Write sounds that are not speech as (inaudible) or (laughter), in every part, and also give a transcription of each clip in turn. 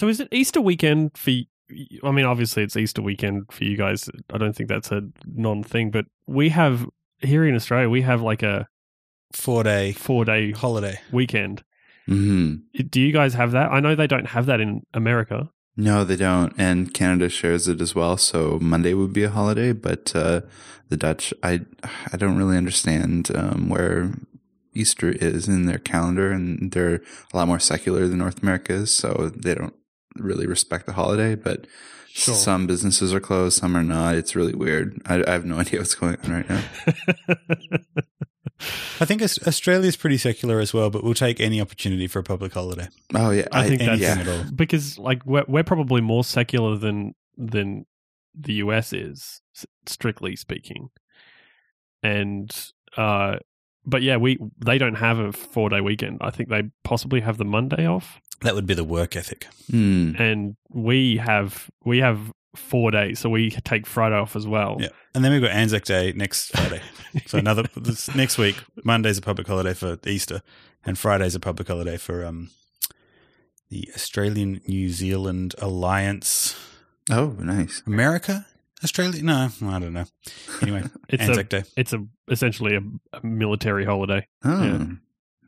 So is it Easter weekend for? I mean, obviously it's Easter weekend for you guys. I don't think that's a non-thing, but we have here in Australia we have like a Four day four-day holiday. weekend. hmm Do you guys have that? I know they don't have that in America. No, they don't. And Canada shares it as well. So Monday would be a holiday, but uh, the Dutch, I, I don't really understand um, where Easter is in their calendar, and they're a lot more secular than North America is. So they don't really respect the holiday. But Sure. some businesses are closed, some are not. It's really weird. I, I have no idea what's going on right now. (laughs) I think Aus- Australia's pretty secular as well, but we'll take any opportunity for a public holiday. Oh yeah, I think that's- Anything yeah. at all. because like we're we're probably more secular than than the US is, strictly speaking. And uh, but yeah, we they don't have a four day weekend. I think they possibly have the Monday off, That would be the work ethic. Hmm. and we have we have four days, so we take Friday off as well. Yeah. And then we've got Anzac Day next Friday. So another (laughs) this, next week, Monday's a public holiday for Easter, and Friday's a public holiday for um the Australian New Zealand Alliance. Oh, nice. America, Australia? No, I don't know. Anyway, (laughs) It's Anzac a Day. it's a essentially a, a military holiday, Oh,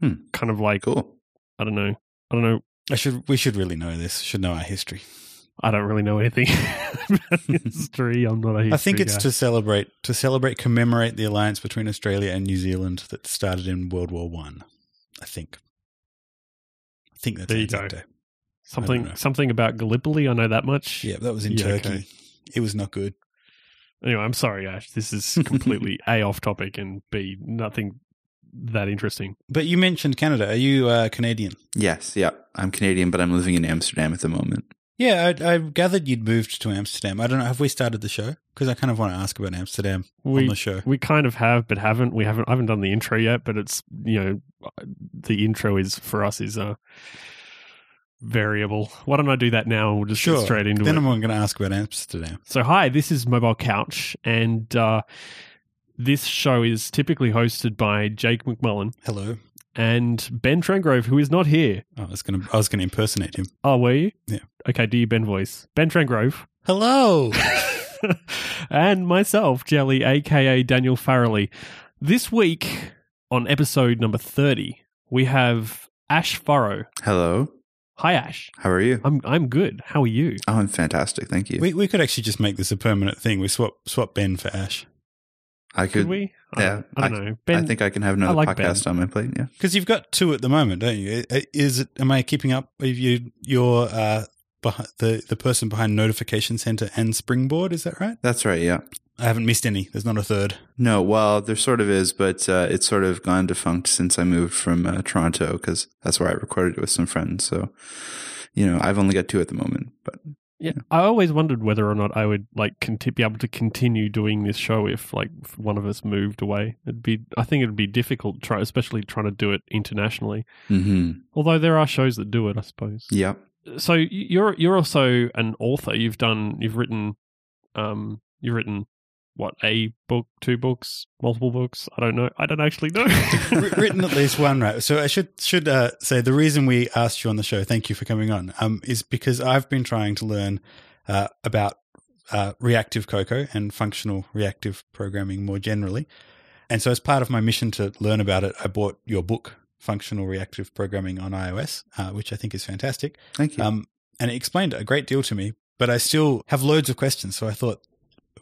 Yeah. kind of like cool. I don't know, I don't know. I should we should really know this. Should know our history. I don't really know anything (laughs) about history. I'm not a history I think it's guy. to celebrate to celebrate commemorate the alliance between Australia and New Zealand that started in World War One. I think. I think that's There you go. Day. Something something about Gallipoli. I know that much. Yeah, that was in Yeah, Turkey. okay. It was not good. Anyway, I'm sorry, Ash. This is completely (laughs) a off topic and b nothing that interesting. But you mentioned Canada. Are you uh, Canadian? Yes, yeah. I'm Canadian, but I'm living in Amsterdam at the moment. Yeah, I, I gathered you'd moved to Amsterdam. I don't know. Have we started the show? Because I kind of want to ask about Amsterdam on We the show. we kind of have, but haven't. We haven't. I haven't done the intro yet, but it's you know, the intro is for us is a variable. Why don't I do that now and we'll just Sure. get straight into Then it. Then I'm going to ask about Amsterdam. So, hi, this is Mobile Couch, and uh, this show is typically hosted by Jake MacMullin Hello. and Ben Trengrove, who is not here. Oh, I was going to. I was going to impersonate him. Oh, were you? Yeah. Okay, do your Ben voice. Ben Trengrove. Hello. (laughs) and myself, Jelly, aka Daniel Farrelly. This week, on episode number 30, we have Ash Furrow. Hello. Hi, Ash. How are you? I'm I'm good. How are you? Oh, I'm fantastic. Thank you. we we could actually just make this a permanent thing. We swap swap Ben for Ash I Could could. we? Yeah, don't, I don't I- know. Ben, I think I can have another like podcast on my plate. Yeah. because you've got two at the moment, don't you? Is it? Am I keeping up with you? Your uh, behi- the the person behind Notification Center and Springboard. Is that right? That's right. Yeah. I haven't missed any. There's not a third. No, well, there sort of is, but uh, it's sort of gone defunct since I moved from uh, Toronto because that's where I recorded it with some friends. So, you know, I've only got two at the moment. But Yeah, I always wondered whether or not I would like conti- be able to continue doing this show if like if one of us moved away. It'd be, I think it'd be difficult, try, especially trying to do it internationally. hmm Although there are shows that do it, I suppose. yeah, So you're you're also an author. You've done, you've written, um, you've written what a book, two books, multiple books. I don't know. I don't actually know. (laughs) Written at least one, right? So I should should uh, say the reason we asked you on the show, thank you for coming on, um, is because I've been trying to learn uh, about uh, reactive cocoa and functional reactive programming more generally. And so, as part of my mission to learn about it, I bought your book, Functional Reactive Programming on iOS, uh, which I think is fantastic. thank you. Um, and it explained a great deal to me, but I still have loads of questions. So I thought,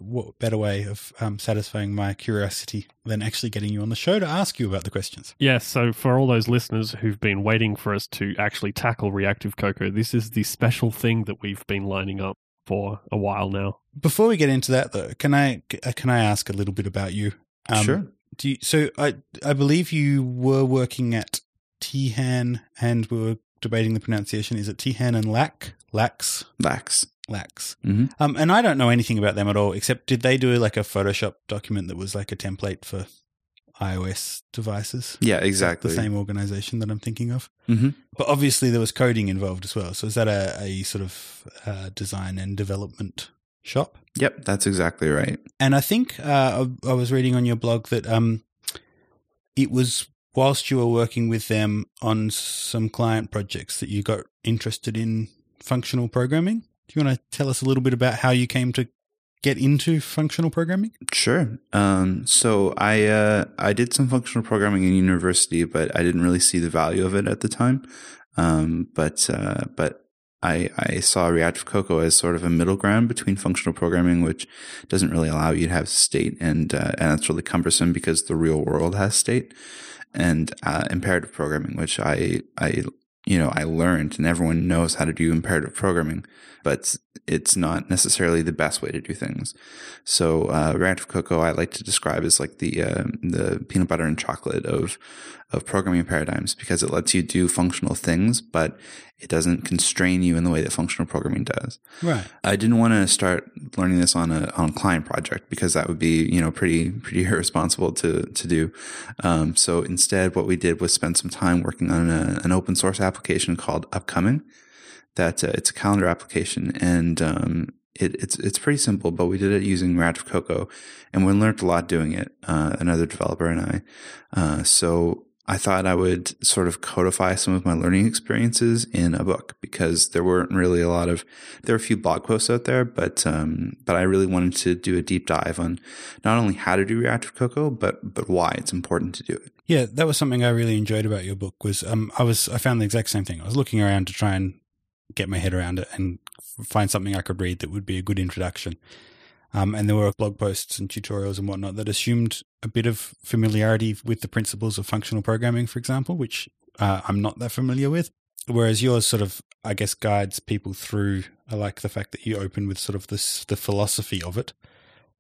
what better way of um, satisfying my curiosity than actually getting you on the show to ask you about the questions? Yes, so for all those listeners who've been waiting for us to actually tackle reactive cocoa, this is the special thing that we've been lining up for a while now. Before we get into that, though, can I uh, can I ask a little bit about you? Um, sure. Do you, so I I believe you were working at Teehan, and we were debating the pronunciation. Is it Teehan and Lac? Lax? Lax. Lax. hmm Um, and I don't know anything about them at all, except did they do like a Photoshop document that was like a template for iOS devices? Yeah, exactly. The same organization that I'm thinking of. hmm But obviously there was coding involved as well. So is that a, a sort of uh, design and development shop? Yep, that's exactly right. And I think uh, I, I was reading on your blog that um, it was whilst you were working with them on some client projects that you got interested in functional programming. Do you want to tell us a little bit about how you came to get into functional programming? Sure. Um, so I uh, I did some functional programming in university, but I didn't really see the value of it at the time. Um, but uh, but I, I saw Reactive Cocoa as sort of a middle ground between functional programming, which doesn't really allow you to have state, and uh, and that's really cumbersome because the real world has state, and uh, imperative programming, which I I you know I learned, and everyone knows how to do imperative programming, but it's not necessarily the best way to do things. So uh, Reactive Cocoa, I like to describe as like the uh, the peanut butter and chocolate of of programming paradigms because it lets you do functional things, but it doesn't constrain you in the way that functional programming does. Right. I didn't want to start learning this on a on a client project because that would be you know pretty pretty (laughs) irresponsible to to do. Um, so instead, what we did was spend some time working on a, an open source application called Upcoming. That uh, it's a calendar application and um, it, it's it's pretty simple, but we did it using Reactive Cocoa, and we learned a lot doing it. Uh, another developer and I. Uh, so I thought I would sort of codify some of my learning experiences in a book because there weren't really a lot of there were a few blog posts out there, but um, but I really wanted to do a deep dive on not only how to do Reactive Cocoa, but but why it's important to do it. Yeah, that was something I really enjoyed about your book. Was um, I was I found the exact same thing. I was looking around to try and get my head around it and find something I could read that would be a good introduction. Um, and there were blog posts and tutorials and whatnot that assumed a bit of familiarity with the principles of functional programming, for example, which uh, I'm not that familiar with. Whereas yours sort of, I guess, guides people through. I like the fact that you open with sort of this the philosophy of it,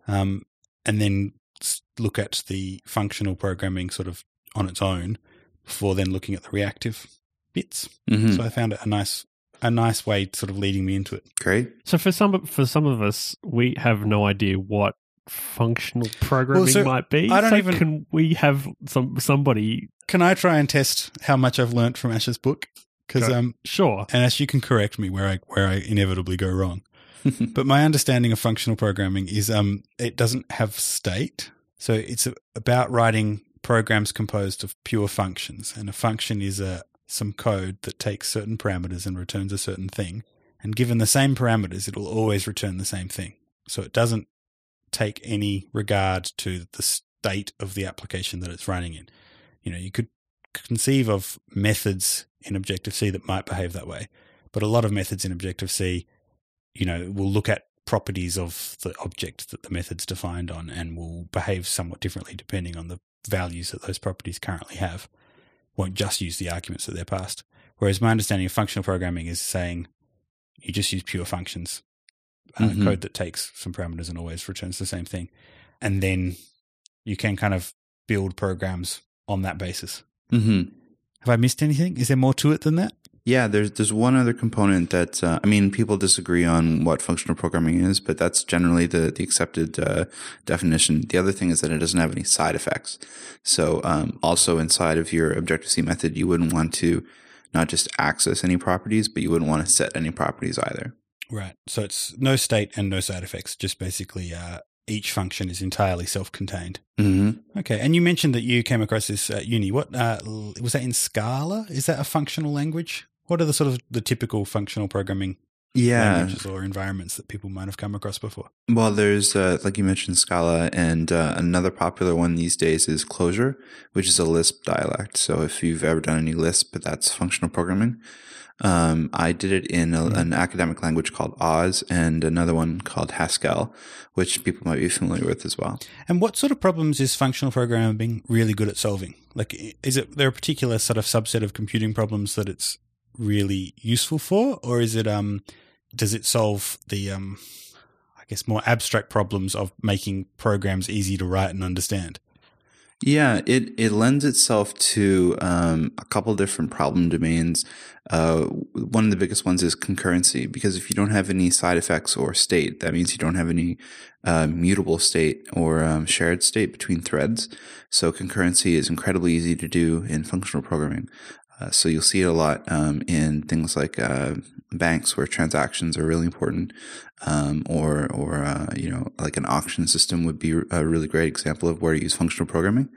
um, and then look at the functional programming sort of on its own before then looking at the reactive bits. Mm-hmm. So I found it a nice a nice way sort of leading me into it. Great. So for some for some of us, we have no idea what functional programming so might be. I don't so even- Can we have some somebody? Can I try and test how much I've learnt from Ash's book? Because Go. um, Sure. and Ash, you can correct me where I where I inevitably go wrong. (laughs) but my understanding of functional programming is um, it doesn't have state, so it's about writing programs composed of pure functions, and a function is a some code that takes certain parameters and returns a certain thing. And given the same parameters, it will always return the same thing. So it doesn't take any regard to the state of the application that it's running in. You know, you could conceive of methods in Objective C that might behave that way, but a lot of methods in Objective C, you know, will look at properties of the object that the method's defined on and will behave somewhat differently depending on the values that those properties currently have won't just use the arguments that they're passed. Whereas my understanding of functional programming is saying you just use pure functions, uh, Mhm. code that takes some parameters and always returns the same thing. And then you can kind of build programs on that basis. hmm Have I missed anything? Is there more to it than that? Yeah, there's there's one other component that uh, I mean, people disagree on what functional programming is, but that's generally the the accepted uh, definition. The other thing is that it doesn't have any side effects. So, um, also inside of your Objective C method, you wouldn't want to not just access any properties, but you wouldn't want to set any properties either. Right. So it's no state and no side effects, just basically uh, each function is entirely self contained. Mm-hmm. Okay. And you mentioned that you came across this at uni. What uh, was that in Scala? Is that a functional language? What are the sort of the typical functional programming Yeah. languages or environments that people might have come across before? Well, there's uh, like you mentioned Scala, and uh, another popular one these days is Clojure, which is a Lisp dialect. So if you've ever done any Lisp, that's functional programming. Um, I did it in a, an academic language called Oz, and another one called Haskell, which people might be familiar with as well. And what sort of problems is functional programming really good at solving? Like, is it there a particular sort of subset of computing problems that it's really useful for, or is it um, does it solve the um, I guess more abstract problems of making programs easy to write and understand? Yeah, it, it lends itself to um, a couple different problem domains. Uh, one of the biggest ones is concurrency, because if you don't have any side effects or state, that means you don't have any uh, mutable state or um, shared state between threads. So concurrency is incredibly easy to do in functional programming. Uh, so you'll see it a lot um, in things like uh, banks where transactions are really important, um, or or uh, you know like an auction system would be a really great example of where to use functional programming.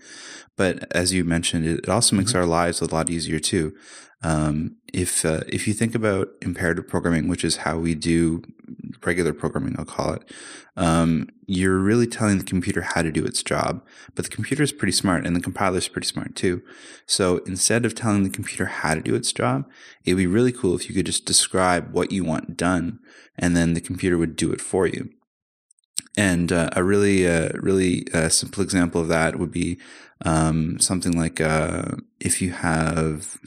But as you mentioned, it, also makes mm-hmm. our lives a lot easier too. Um, if uh, if you think about imperative programming, which is how we do regular programming, I'll call it, um, you're really telling the computer how to do its job. But the computer is pretty smart, and the compiler is pretty smart too. So instead of telling the computer how to do its job, it'd be really cool if you could just describe what you want done, and then the computer would do it for you. And uh, a really, uh, really uh, simple example of that would be um, something like uh, if you have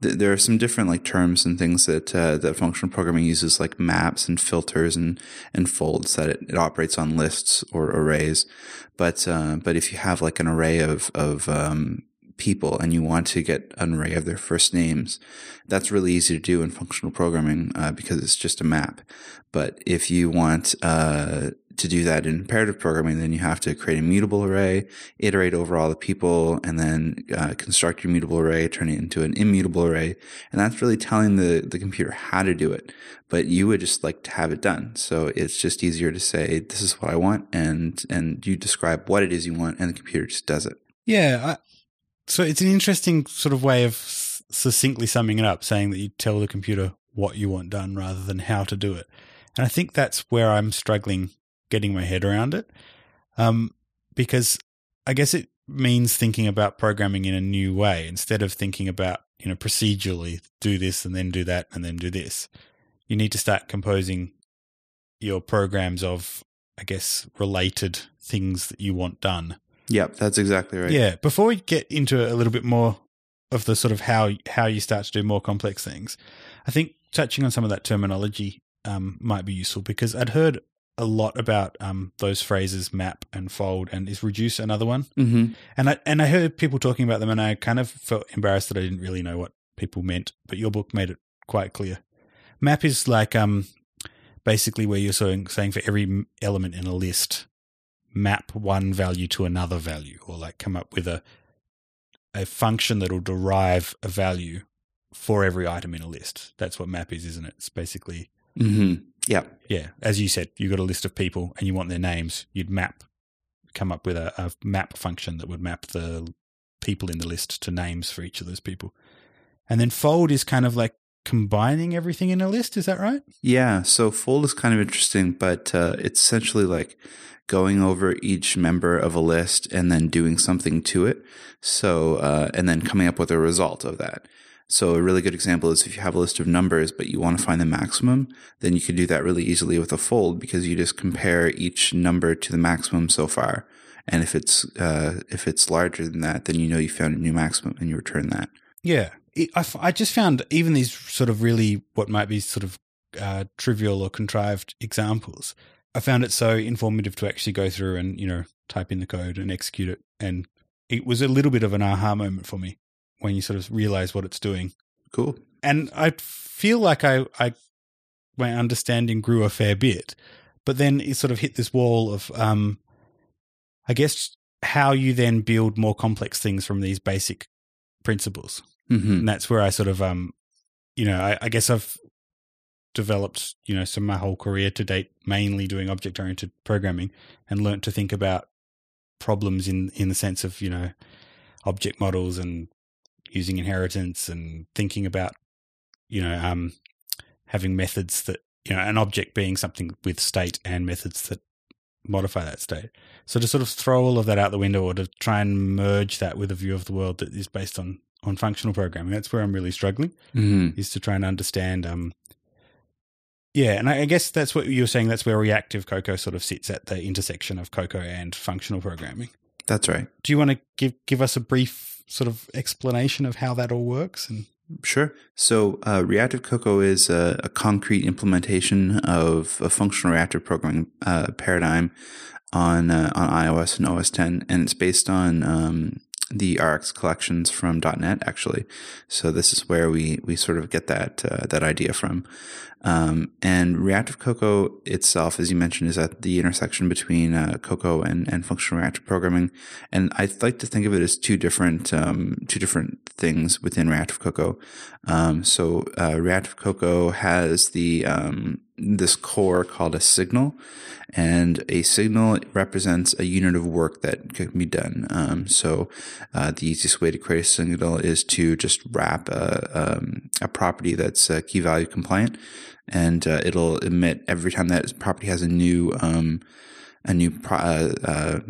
there are some different like terms and things that uh, that functional programming uses, like maps and filters and and folds that it, it operates on lists or arrays. But uh, but if you have like an array of of um, people and you want to get an array of their first names, that's really easy to do in functional programming uh, because it's just a map. But if you want uh, to do that in imperative programming, then you have to create a mutable array, iterate over all the people, and then uh, construct your mutable array, turn it into an immutable array. And that's really telling the, the computer how to do it. But you would just like to have it done. So it's just easier to say, this is what I want. And, and you describe what it is you want and the computer just does it. Yeah. I, so it's an interesting sort of way of succinctly summing it up, saying that you tell the computer what you want done rather than how to do it. And I think that's where I'm struggling getting my head around it. Um, because I guess it means thinking about programming in a new way instead of thinking about, you know, procedurally do this and then do that and then do this. You need to start composing your programs of, I guess, related things that you want done. Yep, that's exactly right. Yeah. Before we get into a little bit more of the sort of how how you start to do more complex things, I think touching on some of that terminology um, might be useful because I'd heard a lot about um, those phrases map and fold and is reduce another one mm-hmm. and i and i heard people talking about them and i kind of felt embarrassed that i didn't really know what people meant but your book made it quite clear map is like um basically where you're saying, saying for every element in a list map one value to another value or like come up with a a function that will derive a value for every item in a list that's what map is isn't it it's basically mm-hmm. Yeah. Yeah. As you said, you've got a list of people and you want their names. You'd map, come up with a, a map function that would map the people in the list to names for each of those people. And then fold is kind of like combining everything in a list. Is that right? Yeah. So fold is kind of interesting, but uh, it's essentially like going over each member of a list and then doing something to it. So, uh, and then coming up with a result of that. So a really good example is if you have a list of numbers, but you want to find the maximum, then you can do that really easily with a fold because you just compare each number to the maximum so far. And if it's, uh, if it's larger than that, then you know you found a new maximum and you return that. Yeah. I, I just found even these sort of really what might be sort of uh, trivial or contrived examples, I found it so informative to actually go through and, you know, type in the code and execute it. And it was a little bit of an aha moment for me when you sort of realize what it's doing. Cool. And I feel like I, I my understanding grew a fair bit, but then it sort of hit this wall of, um, I guess, how you then build more complex things from these basic principles. Mm-hmm. And that's where I sort of, um, you know, I, I guess I've developed, you know, some my whole career to date mainly doing object oriented programming and learnt to think about problems in in the sense of you know object models and using inheritance and thinking about, you know, um, having methods that, you know, an object being something with state and methods that modify that state. So to sort of throw all of that out the window or to try and merge that with a view of the world that is based on on functional programming, that's where I'm really struggling. Mm-hmm. Is to try and understand. Um, yeah, and I, I guess that's what you're saying. That's where reactive Cocoa sort of sits at the intersection of Cocoa and functional programming. That's right. Do you want to give give us a brief sort of explanation of how that all works? And Sure. So, uh, Reactive Cocoa is a, a, concrete implementation of a functional reactive programming uh, paradigm on uh, on iOS and OS X, and it's based on um, the RX collections from .NET actually. So this is where we we sort of get that uh, that idea from. Um, and Reactive Cocoa itself, as you mentioned, is at the intersection between uh, Cocoa and, and functional reactive programming. And I like to think of it as two different um, two different things within Reactive Cocoa. Um, so uh, Reactive Cocoa has the um, this core called a signal, and a signal represents a unit of work that can be done. Um, so uh, the easiest way to create a signal is to just wrap a, um, a property that's uh, key value compliant and uh, it'll emit every time that property has a new um, a new pro- uh, uh,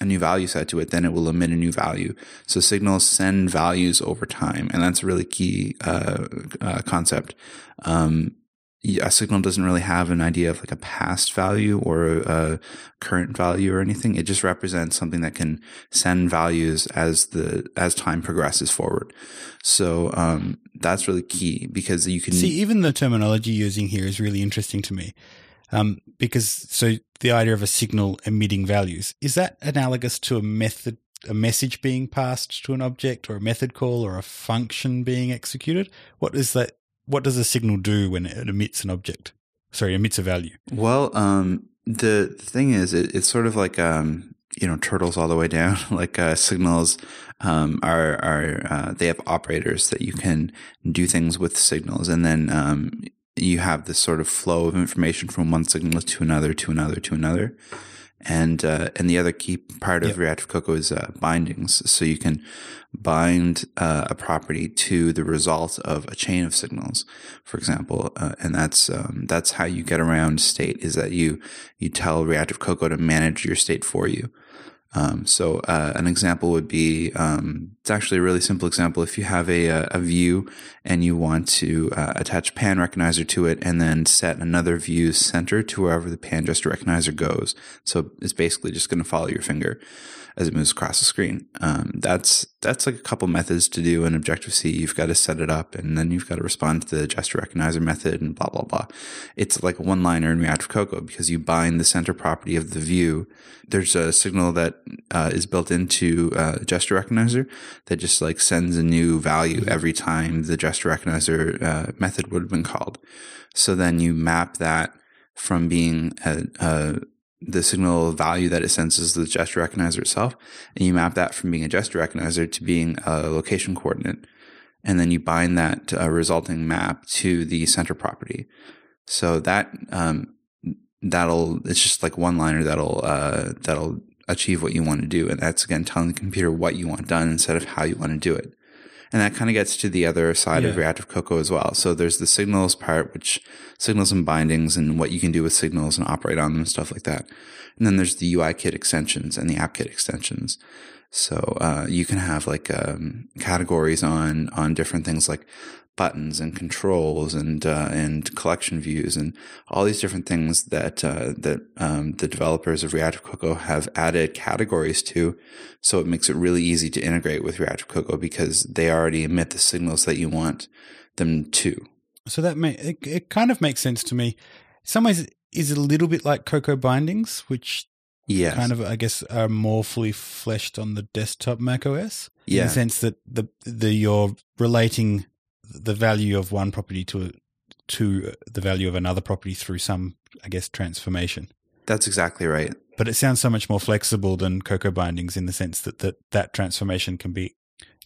a new value set to it, then it will emit a new value. So signals send values over time, and that's a really key uh, uh, concept. Um, a signal doesn't really have an idea of like a past value or a current value or anything. It just represents something that can send values as the as time progresses forward. So um, that's really key because you can see even the terminology using here is really interesting to me. Um, because so the idea of a signal emitting values is that analogous to a method a message being passed to an object or a method call or a function being executed what is that what does a signal do when it emits an object? Sorry, emits a value. Well, um, the thing is, it, it's sort of like um, you know turtles all the way down. (laughs) like uh, signals um, are are uh, they have operators that you can do things with signals, and then um, you have this sort of flow of information from one signal to another to another to another and uh, and the other key part of yep. reactive cocoa is uh, bindings. So you can bind uh, a property to the result of a chain of signals for example. Uh, and that's um, that's how you get around state is that you you tell reactive cocoa to manage your state for you um, so uh, an example would be um, it's actually a really simple example. If you have a, a view and you want to uh, attach pan recognizer to it and then set another view center to wherever the pan gesture recognizer goes. So it's basically just going to follow your finger as it moves across the screen. Um, that's that's like a couple methods to do in Objective C. You've got to set it up, and then you've got to respond to the gesture recognizer method, and blah blah blah. It's like a one liner in Reactive Cocoa because you bind the center property of the view. There's a signal that uh, is built into uh, gesture recognizer that just like sends a new value every time the gesture recognizer uh, method would have been called. So then you map that from being a, a the signal value that it senses the gesture recognizer itself, and you map that from being a gesture recognizer to being a location coordinate, and then you bind that resulting map to the center property. So that um, that'll it's just like one liner that'll uh, that'll achieve what you want to do, and that's again telling the computer what you want done instead of how you want to do it. And that kind of gets to the other side yeah. of reactive cocoa as well. So there's the signals part, which signals and bindings and what you can do with signals and operate on them and stuff like that. And then there's the UI kit extensions and the app kit extensions. So uh, you can have like um, categories on on different things like buttons and controls and uh, and collection views and all these different things that uh, that um, the developers of Reactive Cocoa have added categories to, so it makes it really easy to integrate with Reactive Cocoa because they already emit the signals that you want them to. So that may it, it kind of makes sense to me. In some ways, is a little bit like Cocoa bindings, which yes. kind of I guess are more fully fleshed on the desktop Mac OS. Yeah. In the sense that the the you're relating the value of one property to to the value of another property through some, I guess, transformation. That's exactly right. But it sounds so much more flexible than Cocoa bindings in the sense that that, that transformation can be.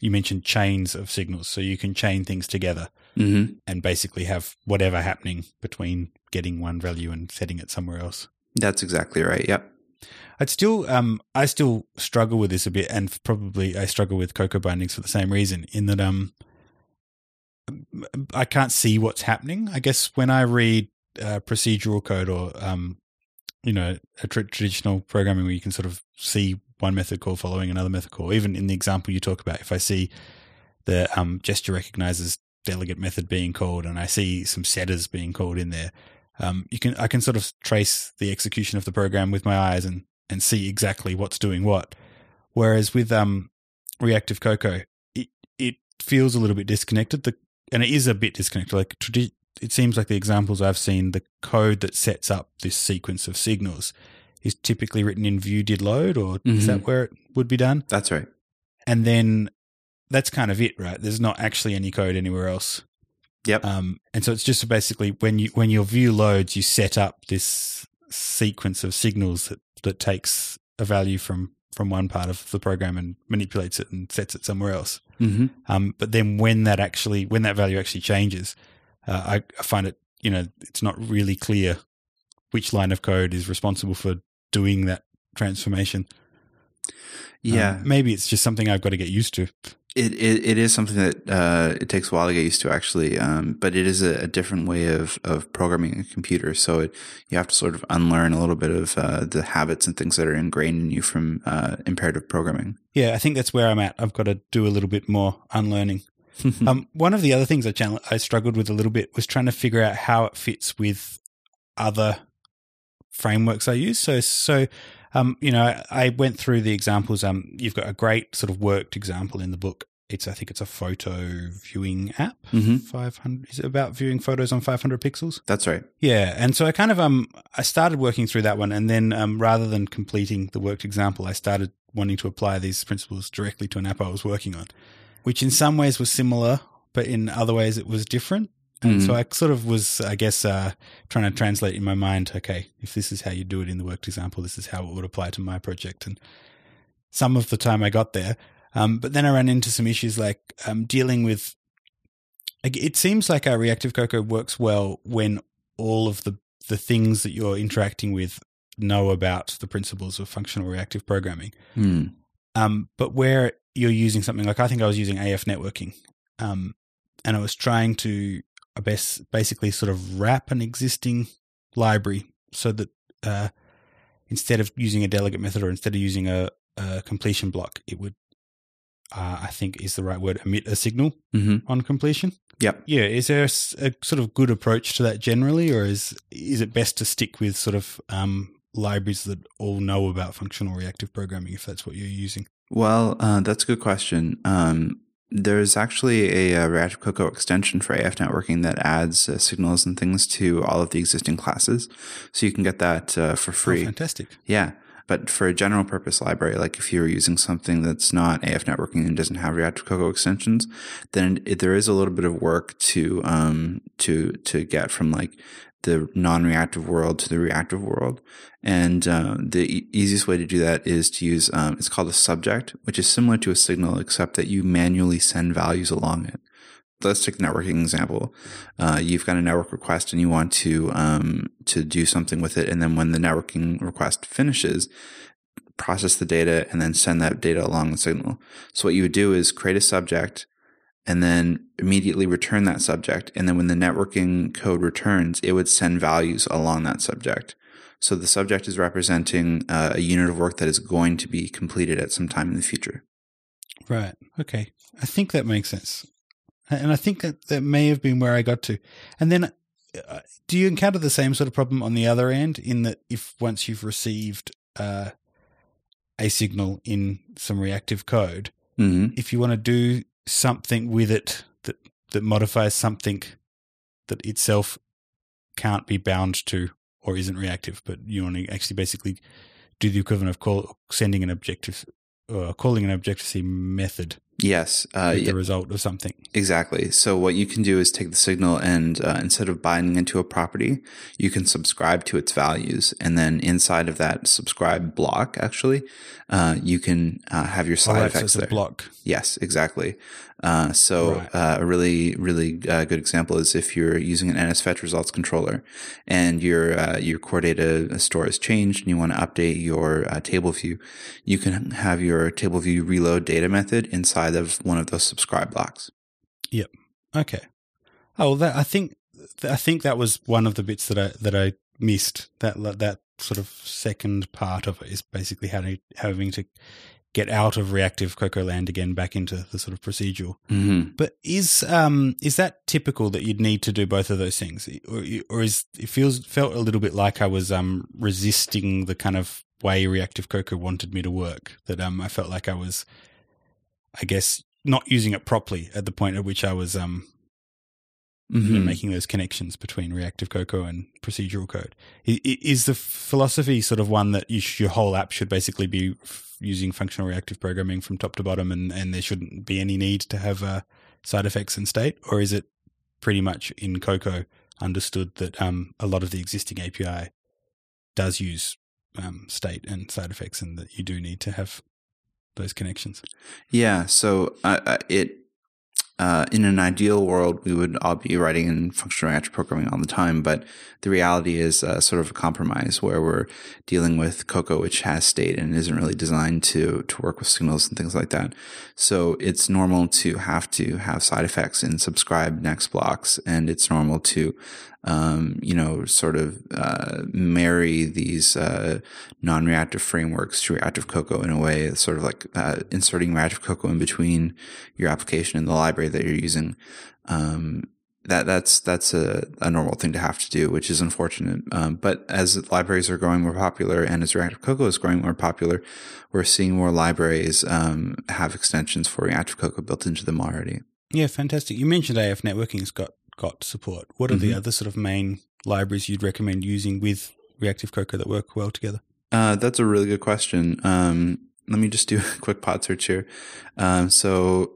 You mentioned chains of signals, so you can chain things together mm-hmm. and basically have whatever happening between getting one value and setting it somewhere else. That's exactly right. Yep. I'd still, um, I still struggle with this a bit, and probably I struggle with Cocoa bindings for the same reason. In that, um, I can't see what's happening. I guess when I read uh, procedural code or um, you know a tra- traditional programming where you can sort of see one method call following another method call, even in the example you talk about, if I see the um, gesture recognizes delegate method being called and I see some setters being called in there, um, you can I can sort of trace the execution of the program with my eyes and and see exactly what's doing what. Whereas with um, reactive Cocoa, it it feels a little bit disconnected. The and it is a bit disconnected. Like it seems like the examples I've seen, the code that sets up this sequence of signals is typically written in view did load, or mm-hmm. is that mm-hmm. where it would be done? That's right. and then that's kind of it, right? There's not actually any code anywhere else. Yep. Um, and so it's just basically when you when your view loads, you set up this sequence of signals that that takes a value from from one part of the program and manipulates it and sets it somewhere else. Mm-hmm. Um, but then when that actually when that value actually changes, uh, I, I find it you know it's not really clear which line of code is responsible for doing that transformation. Yeah. Um, maybe it's just something I've got to get used to. It, it it is something that uh, it takes a while to get used to actually, um, but it is a, a, different way of, of programming a computer. So it, you have to sort of unlearn a little bit of uh, the habits and things that are ingrained in you from uh, imperative programming. Yeah, I think that's where I'm at. I've got to do a little bit more unlearning. (laughs) um, one of the other things I, channel- I struggled with a little bit was trying to figure out how it fits with other frameworks I use. So so um, you know, I, I went through the examples. Um, you've got a great sort of worked example in the book. It's I think it's a photo viewing app. Mm-hmm. Five hundred is it about viewing photos on five hundred pixels? That's right. Yeah, and so I kind of um I started working through that one, and then um rather than completing the worked example, I started wanting to apply these principles directly to an app I was working on, which in some ways was similar, but in other ways it was different. And Mhm. so I sort of was, I guess, uh, trying to translate in my mind, okay, if this is how you do it in the worked example, this is how it would apply to my project. And some of the time I got there. Um, but then I ran into some issues like um, dealing with. It seems like our reactive Cocoa works well when all of the the things that you're interacting with know about the principles of functional reactive programming. Hmm. Um, but where you're using something like I think I was using AFNetworking, um, and I was trying to I bas- basically sort of wrap an existing library so that uh, instead of using a delegate method or instead of using a, a completion block, it would uh, I think is the right word emit a signal Mm-hmm. on completion. Yep. Yeah, is there a sort of good approach to that generally, or is is it best to stick with sort of um, libraries that all know about functional reactive programming if that's what you're using? Well, uh, that's a good question. Um, there's actually a, uh Reactive Cocoa extension for AFNetworking that adds uh, signals and things to all of the existing classes, so you can get that uh, for Oh, free. fantastic. Yeah. But for a general purpose library, like if you're using something that's not AFNetworking and doesn't have Reactive Cocoa extensions, then it, there is a little bit of work to um to to get from like the non-reactive world to the reactive world. And uh, the e- easiest way to do that is to use um, it's called a subject, which is similar to a signal, except that you manually send values along it. Let's take the networking example. Uh, you've got a network request and you want to um, to do something with it, and then when the networking request finishes, process the data and then send that data along the signal. So what you would do is create a subject and then immediately return that subject. And then when the networking code returns, it would send values along that subject. So the subject is representing uh, a unit of work that is going to be completed at some time in the future. Right. Okay. I think that makes sense. And I think that that may have been where I got to. And then uh, do you encounter the same sort of problem on the other end in that if once you've received uh, a signal in some reactive code, Mm-hmm. if you want to do something with it that, that modifies something that itself can't be bound to or isn't reactive, but you want to actually basically do the equivalent of call, sending an objective or calling an Objective C method Yes. Uh, with yeah, the result of something. exactly. So what you can do is take the signal and uh, instead of binding into a property, you can subscribe to its values, and then inside of that subscribe block, actually, uh, you can uh, have your Oh, side so effects a there. block. Yes, exactly. Uh, so Right. uh, a really, really uh, good example is if you're using an NSFetchedResultsController and your uh, your core data store has changed and you want to update your uh, table view, you can have your table view reload data method inside of one of those subscribe blocks. Yep. Okay. Oh, well, that I think I think that was one of the bits that I that I missed. That that sort of second part of it is basically how to, having to get out of reactive Cocoa land again back into the sort of procedural. Mm-hmm. But is um is that typical that you'd need to do both of those things, or or is it feels felt a little bit like I was um resisting the kind of way reactive Cocoa wanted me to work? That um I felt like I was, I guess, not using it properly at the point at which I was um you know, Mhm. making those connections between reactive Cocoa and procedural code. Is the philosophy sort of one that you sh- your whole app should basically be f- using functional reactive programming from top to bottom, and, and there shouldn't be any need to have uh, side effects and state, or is it pretty much in Cocoa understood that um, a lot of the existing API does use um, state and side effects, and that you do need to have those connections? Yeah. So uh, it uh, in an ideal world, we would all be writing in functional reactive programming all the time. But the reality is uh, sort of a compromise where we're dealing with Cocoa, which has state and isn't really designed to to work with signals and things like that. So it's normal to have to have side effects in subscribe next blocks, and it's normal to um, you know, sort of uh, marry these uh, non-reactive frameworks to reactive Cocoa in a way, sort of like uh, inserting reactive Cocoa in between your application and the library that you're using. Um, that that's that's a, a normal thing to have to do, which is unfortunate. Um, but as libraries are growing more popular and as Reactive Cocoa is growing more popular, we're seeing more libraries um, have extensions for Reactive Cocoa built into them already. Yeah, fantastic. You mentioned AFNetworking's got got support. What are the Mhm. other sort of main libraries you'd recommend using with reactive Cocoa that work well together? Uh, that's a really good question. Um, let me just do a (laughs) quick pod search here. Um, so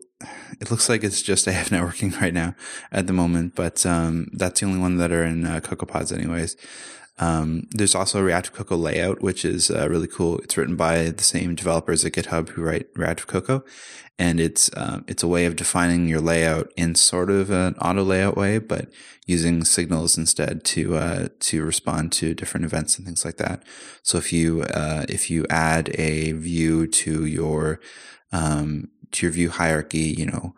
it looks like it's just AFNetworking (laughs) right now at the moment, but um, that's the only one that are in uh, CocoaPods, anyways. Um, there's also Reactive Cocoa Layout, which is uh, really cool. It's written by the same developers at GitHub who write Reactive Cocoa, and it's um, it's a way of defining your layout in sort of an auto layout way, but using signals instead to uh, to respond to different events and things like that. So if you uh, if you add a view to your um, to your view hierarchy, you know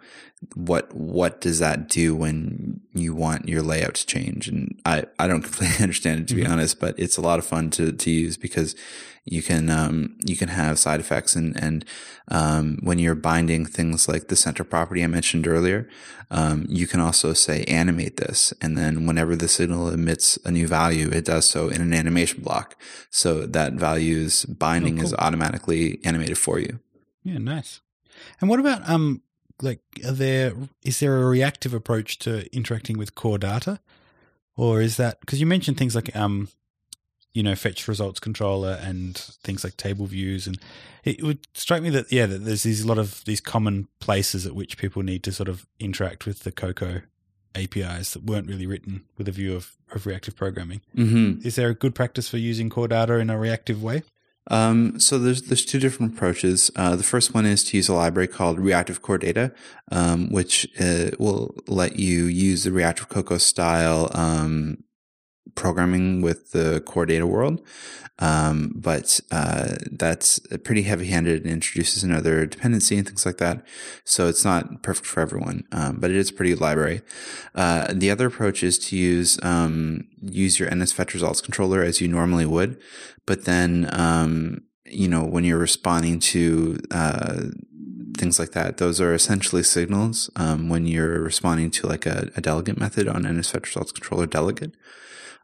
what what does that do when you want your layout to change? And I I don't (laughs) completely understand it to be Mhm. honest, but it's a lot of fun to to use because you can um, you can have side effects and and um, when you're binding things like the center property I mentioned earlier, um, you can also say animate this, and then whenever the signal emits a new value, it does so in an animation block, so that value's binding is cool. automatically animated for you. Yeah, nice. And what about um like are there is there a reactive approach to interacting with core data? Or is that because you mentioned things like um you know fetch results controller and things like table views and it would strike me that yeah that there's these a lot of these common places at which people need to sort of interact with the Cocoa APIs that weren't really written with a view of, of reactive programming. Mm-hmm. Is there a good practice for using core data in a reactive way? Um, so there's there's two different approaches. Uh, the first one is to use a library called Reactive Core Data, um, which uh, will let you use the Reactive Cocoa style um, programming with the core data world. Um, but uh, that's pretty heavy-handed and introduces another dependency and things like that. So it's not perfect for everyone, um, but it is pretty good library. Uh, the other approach is to use um, use your NSFetchedResultsController as you normally would, but then um, you know when you're responding to uh, things like that, those are essentially signals um, when you're responding to like a, a delegate method on NSFetchedResultsController delegate.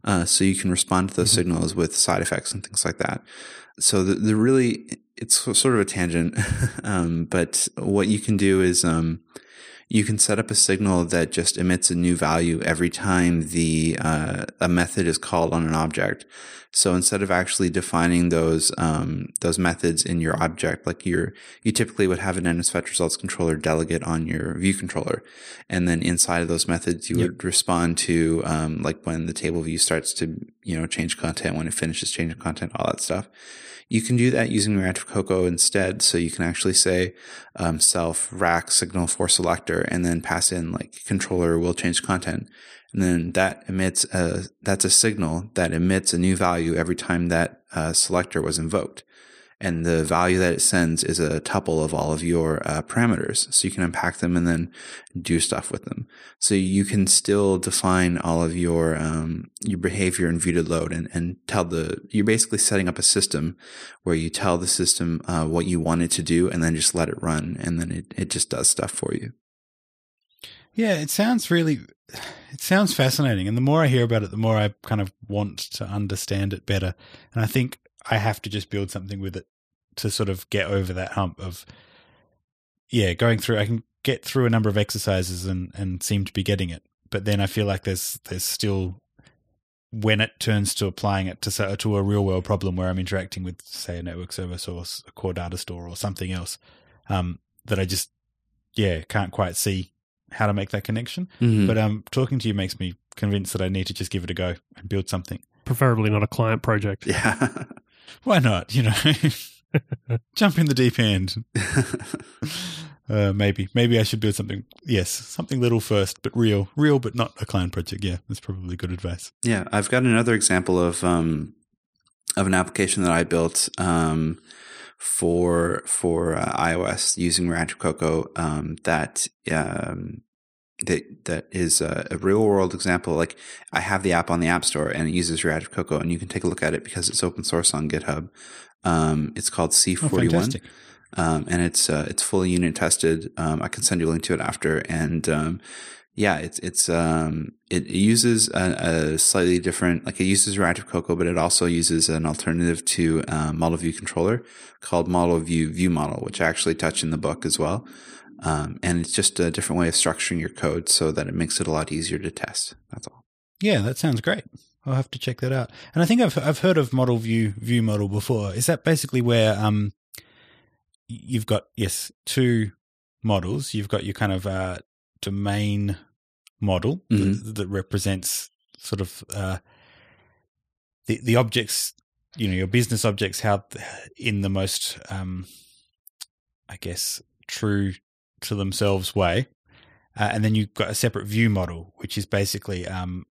Uh, so you can respond to those Mhm. signals with side effects and things like that. So the, the really, it's sort of a tangent, (laughs) um, but what you can do is um, you can set up a signal that just emits a new value every time the uh, a method is called on an object. So instead of actually defining those um, those methods in your object, like you're you typically would have an NSFetchedResultsController delegate on your view controller, and then inside of those methods you Yep. would respond to um, like when the table view starts to you know change content, when it finishes changing content, all that stuff. You can do that using Reactive Cocoa instead. So you can actually say um, self rack signal for selector and then pass in like controller will change content. And then that emits a, that's a signal that emits a new value every time that uh, selector was invoked. And the value that it sends is a tuple of all of your uh, parameters. So you can unpack them and then do stuff with them. So you can still define all of your, um, your behavior in view did load and, and tell the, you're basically setting up a system where you tell the system uh, what you want it to do and then just let it run. And then it, it just does stuff for you. Yeah, it sounds really it sounds fascinating and the more I hear about it the more I kind of want to understand it better. And I think I have to just build something with it to sort of get over that hump of yeah, going through I can get through a number of exercises and and seem to be getting it. but then I feel like there's there's still when it turns to applying it to to a real world problem where I'm interacting with say a network service or a core data store or something else um, that I just yeah can't quite see how to make that connection. Mhm. But um, talking to you makes me convinced that I need to just give it a go and build something. Preferably not a client project. (laughs) yeah. Why not? You know, (laughs) (laughs) jump in the deep end. (laughs) Uh, maybe, maybe I should build something. Yes, something little first, but real, real, but not a client project. Yeah, that's probably good advice. Yeah, I've got another example of um, of an application that I built um, for for uh, iOS using Reactive Cocoa um, that um, that that is a, a real world example. Like I have the app on the App Store and it uses Reactive Cocoa, and you can take a look at it because it's open source on GitHub. Um, it's called Oh, C41 fantastic! um, and it's uh, it's fully unit tested. Um, I can send you a link to it after, and um, yeah, it's it's um, it, it uses a, a slightly different, like it uses Reactive Cocoa, but it also uses an alternative to uh, Model View Controller called Model View View Model, which I actually touch in the book as well. Um, and it's just a different way of structuring your code so that it makes it a lot easier to test. That's all. Yeah, that sounds great. I'll have to check that out. And I think I've I've heard of model view view model before. Is that basically where um you've got yes two models? You've got your kind of uh, domain model that, that represents sort of uh, the the objects, you know, your business objects, how in the most um, I guess true to themselves way. Uh, and then you've got a separate view model, which is basically um,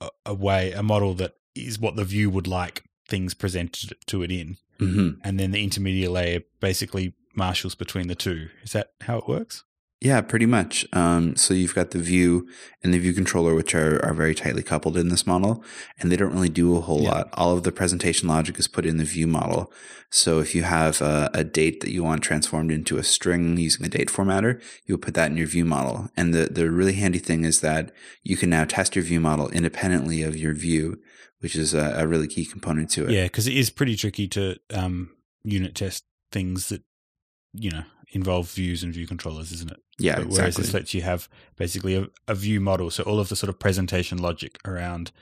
a, a way, a model that is what the view would like things presented to it in. hmm And then the intermediate layer basically marshals between the two. Is that how it works? Yeah, pretty much. Um, so you've got the view and the view controller, which are, are very tightly coupled in this model, and they don't really do a whole Yeah. lot. All of the presentation logic is put in the view model. So if you have a, a date that you want transformed into a string using a date formatter, you'll put that in your view model. And the, the really handy thing is that you can now test your view model independently of your view, which is a, a really key component to it. Yeah, because it is pretty tricky to um, unit test things that you know involve views and view controllers, isn't it? Yeah, But Whereas exactly. this lets you have basically a, a view model, so all of the sort of presentation logic around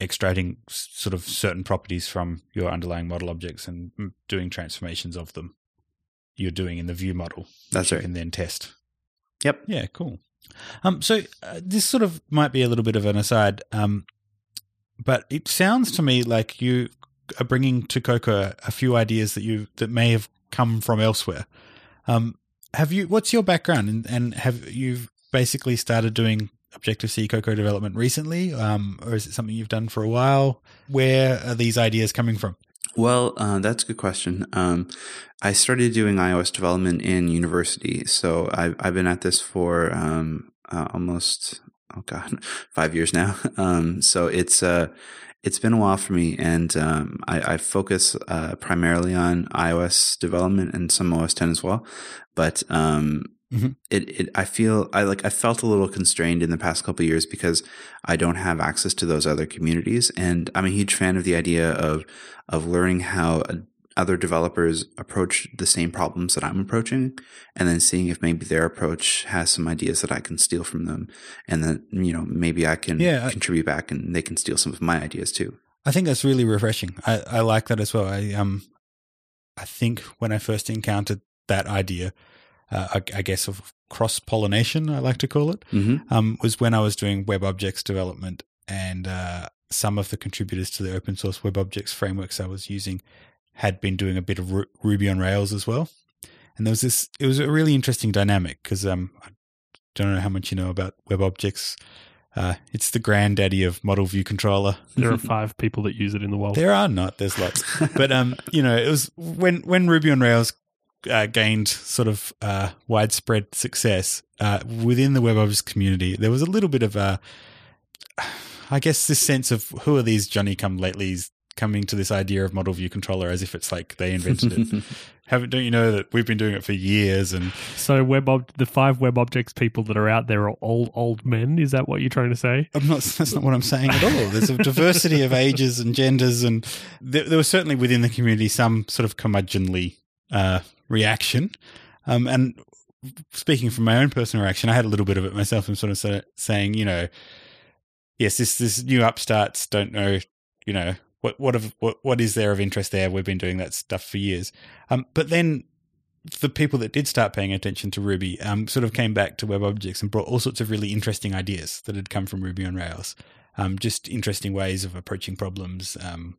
extracting sort of certain properties from your underlying model objects and mm, doing transformations of them. You're doing in the view model. That's you right. can then test. Yep. Yeah, cool. Um, so uh, this sort of might be a little bit of an aside, um, but it sounds to me like you are bringing to Cocoa a few ideas that you that may have come from elsewhere. Um, have you? What's your background, and, and have you basically started doing Objective C Cocoa development recently, um, or is it something you've done for a while? Where are these ideas coming from? Well, uh, that's a good question. Um, I started doing iOS development in university, so I've I've been at this for um, uh, almost oh god (laughs) five years now. (laughs) Um, so it's uh, it's been a while for me, and um, I, I focus uh, primarily on iOS development and some OS X as well. But um, Mhm. it, it I feel I like I felt a little constrained in the past couple of years because I don't have access to those other communities, and I'm a huge fan of the idea of of learning how other developers approach the same problems that I'm approaching, and then seeing if maybe their approach has some ideas that I can steal from them, and then you know maybe I can Yeah, I- contribute back, and they can steal some of my ideas too. I think that's really refreshing. I, I like that as well. I um, I think when I first encountered that idea, uh, I, I guess of cross pollination, I like to call it, hmm um, was when I was doing WebObjects development, and uh, some of the contributors to the open source WebObjects frameworks I was using had been doing a bit of Ru- Ruby on Rails as well. And there was this. It was a really interesting dynamic because um, I don't know how much you know about WebObjects. Uh, it's the granddaddy of model view controller. There are (laughs) five people that use it in the world. There are not. There's lots, but um, you know, it was when when Ruby on Rails uh, gained sort of uh, widespread success uh, within the web WebObjects community. There was a little bit of a, I guess, this sense of who are these Johnny Come Latelys coming to this idea of model view controller as if it's like they invented it. (laughs) Haven't don't you know that we've been doing it for years and So web ob- the five WebObjects people that are out there are all old men. Is that what you're trying to say? I'm not. That's not what I'm saying at all. There's a diversity of ages and genders, and there, there was certainly within the community some sort of curmudgeonly uh, reaction. Um, and speaking from my own personal reaction, I had a little bit of it myself. I'm sort of, sort of saying, you know, yes, this this new upstarts don't know, you know, what what of what what is there of interest there? We've been doing that stuff for years. Um, but then the people that did start paying attention to Ruby um, sort of came back to WebObjects and brought all sorts of really interesting ideas that had come from Ruby on Rails. Um, just interesting ways of approaching problems. Um,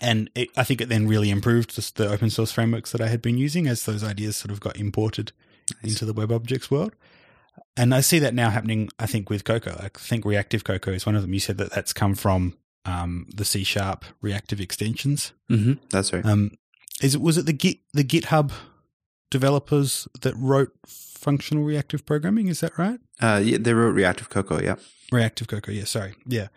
and it, I think it then really improved just the open source frameworks that I had been using as those ideas sort of got imported nice. into the WebObjects world. And I see that now happening, I think, with Cocoa. I think Reactive Cocoa is one of them. You said that that's come from um, the C sharp reactive extensions. Mm-hmm. That's right. Um, is it was it the Git the GitHub developers that wrote functional reactive programming? Is that right? Uh, yeah, they wrote Reactive Cocoa. Yeah, Reactive Cocoa. Yeah, sorry. Yeah,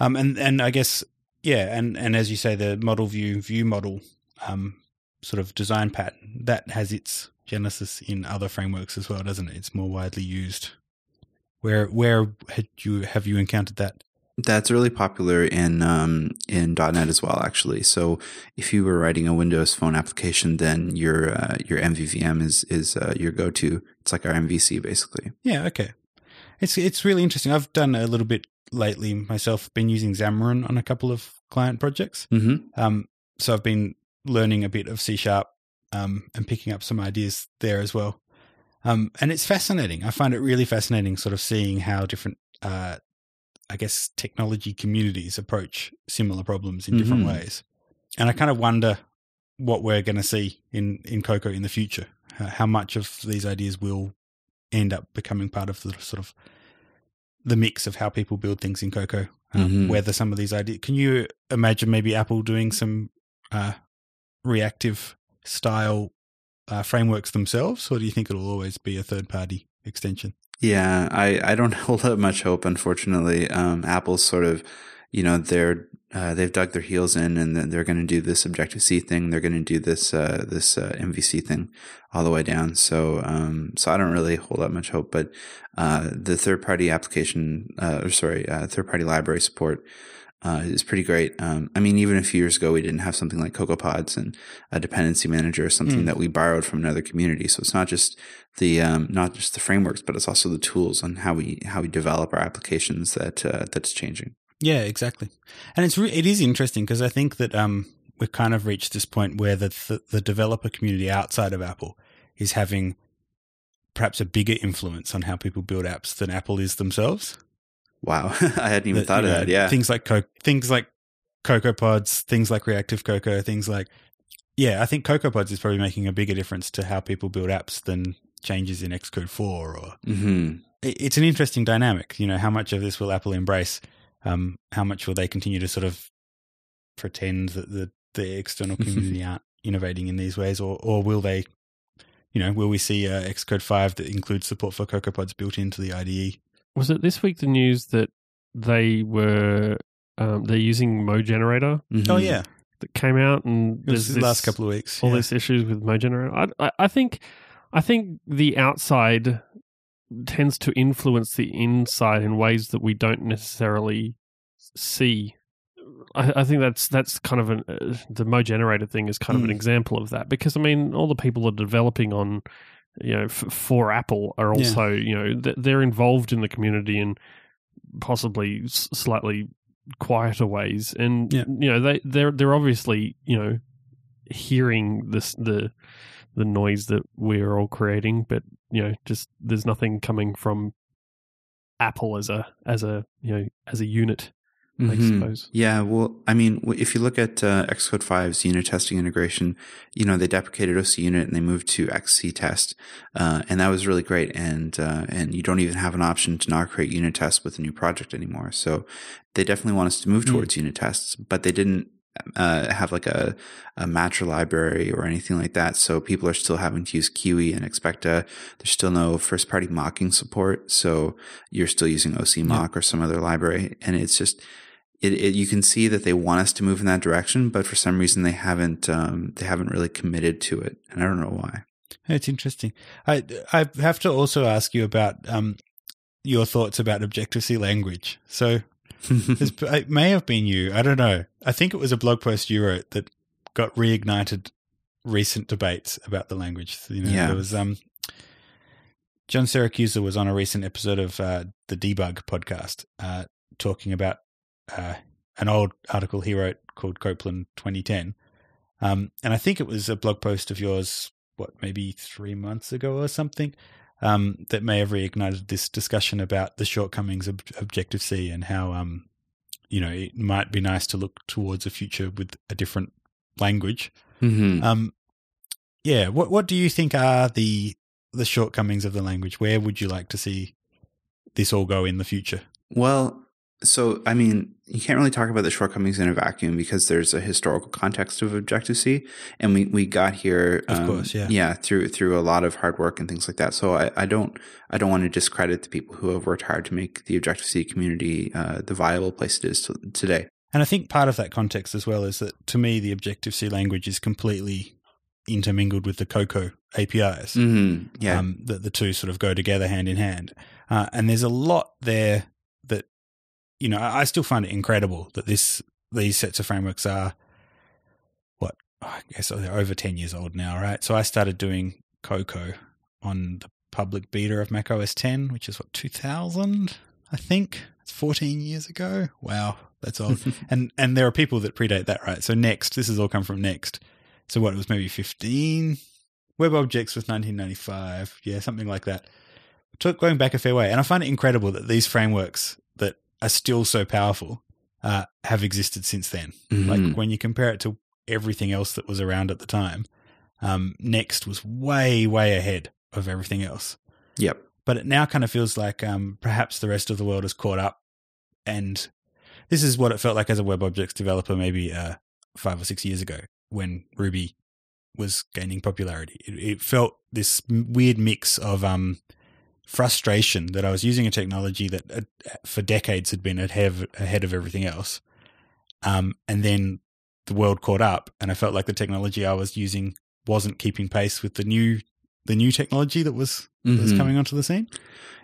um, and and I guess yeah, and and as you say, the model view view model um, sort of design pattern that has its genesis in other frameworks as well, doesn't it? It's more widely used. Where where had you have you encountered that? That's really popular in um, in .NET as well, actually. So if you were writing a Windows Phone application, then your uh, your MVVM is is uh, your go to. It's like our MVC, basically. Yeah. Okay. It's it's really interesting. I've done a little bit lately myself. Been using Xamarin on a couple of client projects. Mm-hmm. Um, so I've been learning a bit of C sharp um, and picking up some ideas there as well. Um, and it's fascinating. I find it really fascinating, sort of seeing how different uh, I guess, technology communities approach similar problems in different mm-hmm. ways. And I kind of wonder what we're going to see in, in Cocoa in the future. How much of these ideas will end up becoming part of the sort of the mix of how people build things in Cocoa. Um, mm-hmm. Whether some of these ideas, can you imagine maybe Apple doing some uh, reactive style uh, frameworks themselves, or do you think it'll always be a third party extension? Yeah, I, I don't (laughs) hold up much hope, unfortunately. Um, Apple's sort of, you know, they're uh, they've dug their heels in, and they're going to do this Objective C thing. They're going to do this uh, this uh, MVC thing all the way down. So um, so I don't really hold up much hope. But uh, the third party application, uh, or sorry, uh, third party library support uh, is pretty great. Um, I mean, even a few years ago, we didn't have something like CocoaPods and a dependency manager, or something mm. that we borrowed from another community. So it's not just the um, not just the frameworks, but it's also the tools and how we how we develop our applications that uh, that's changing. Yeah, exactly. And it's re- it is interesting because I think that um, we've kind of reached this point where the, the the developer community outside of Apple is having perhaps a bigger influence on how people build apps than Apple is themselves. Wow, (laughs) I hadn't even that, thought of know, that. Yeah, things like Co- things like CocoaPods, things like Reactive Cocoa, things like yeah. I think CocoaPods is probably making a bigger difference to how people build apps than changes in Xcode four. Or mm-hmm. it, it's an interesting dynamic. You know, how much of this will Apple embrace? Um, how much will they continue to sort of pretend that the the external (laughs) community aren't innovating in these ways, or or will they? You know, will we see uh, Xcode five that includes support for CocoaPods built into the IDE? Was it this week the news that they were um, they're using mogenerator? Mm-hmm. Oh yeah, that came out and there's the last couple of weeks. All yeah. these issues with mogenerator. I, I, I think I think the outside tends to influence the inside in ways that we don't necessarily see. I, I think that's that's kind of an uh, the mogenerator thing is kind mm. of an mm. example of that because I mean all the people are developing on you know, f- for Apple are also, yeah. you know, th- they're involved in the community in possibly s- slightly quieter ways, and yeah. you know, they they're they're obviously, you know, hearing this the the noise that we're all creating, but you know, just there's nothing coming from Apple as a as a you know as a unit mm-hmm. I suppose. Yeah, well, I mean, if you look at uh, Xcode 5's unit testing integration, you know, they deprecated OCUnit and they moved to XCTest, uh, and that was really great. And uh, and you don't even have an option to not create unit tests with a new project anymore. So they definitely want us to move mm. towards mm. unit tests, but they didn't uh, have like a, a matcher library or anything like that. So people are still having to use Kiwi and Expecta. There's still no first party mocking support. So you're still using OCMock yeah. or some other library. And it's just, it, it, you can see that they want us to move in that direction, but for some reason they haven't um, they haven't really committed to it, and I don't know why. It's interesting. I I have to also ask you about um, your thoughts about Objective C language. So (laughs) it may have been you. I don't know. I think it was a blog post you wrote that got reignited recent debates about the language. You know, yeah. there was um, John Siracusa was on a recent episode of uh, the Debug podcast uh, talking about uh, an old article he wrote called Copeland 2010. Um, and I think it was a blog post of yours, what, maybe three months ago or something, um, that may have reignited this discussion about the shortcomings of Objective C and how, um, you know, it might be nice to look towards a future with a different language. Mm-hmm. Um, yeah, what what do you think are the the shortcomings of the language? Where would you like to see this all go in the future? Well, so I mean, you can't really talk about the shortcomings in a vacuum because there's a historical context of Objective C, and we, we got here, Of um, course, yeah. yeah, through through a lot of hard work and things like that. So I, I don't I don't want to discredit the people who have worked hard to make the Objective C community uh, the viable place it is to, today. And I think part of that context as well is that to me the Objective C language is completely intermingled with the Cocoa APIs. Mm-hmm. Yeah, Um, that the two sort of go together hand in hand. Uh, and there's a lot there you know, I still find it incredible that this these sets of frameworks are, what, I guess they're over 10 years old now, right? So I started doing Cocoa on the public beta of Mac OS X, which is what, 2000, I think? It's 14 years ago. Wow, that's old. (laughs) and and there are people that predate that, right? So NeXT, this has all come from NeXT. So what, it was maybe 15? WebObjects was 1995. Yeah, something like that. Took going back a fair way. And I find it incredible that these frameworks that are still so powerful uh, have existed since then. Mhm. Like when you compare it to everything else that was around at the time, um, NeXT was way, way ahead of everything else. yep. But it now kind of feels like um, perhaps the rest of the world has caught up. And this is what it felt like as a WebObjects developer maybe uh, five or six years ago when Ruby was gaining popularity. It, it felt this weird mix of um, frustration that I was using a technology that uh, for decades had been ahead of, ahead of everything else. Um, and then the world caught up, and I felt like the technology I was using wasn't keeping pace with the new the new technology that was that was coming onto the scene.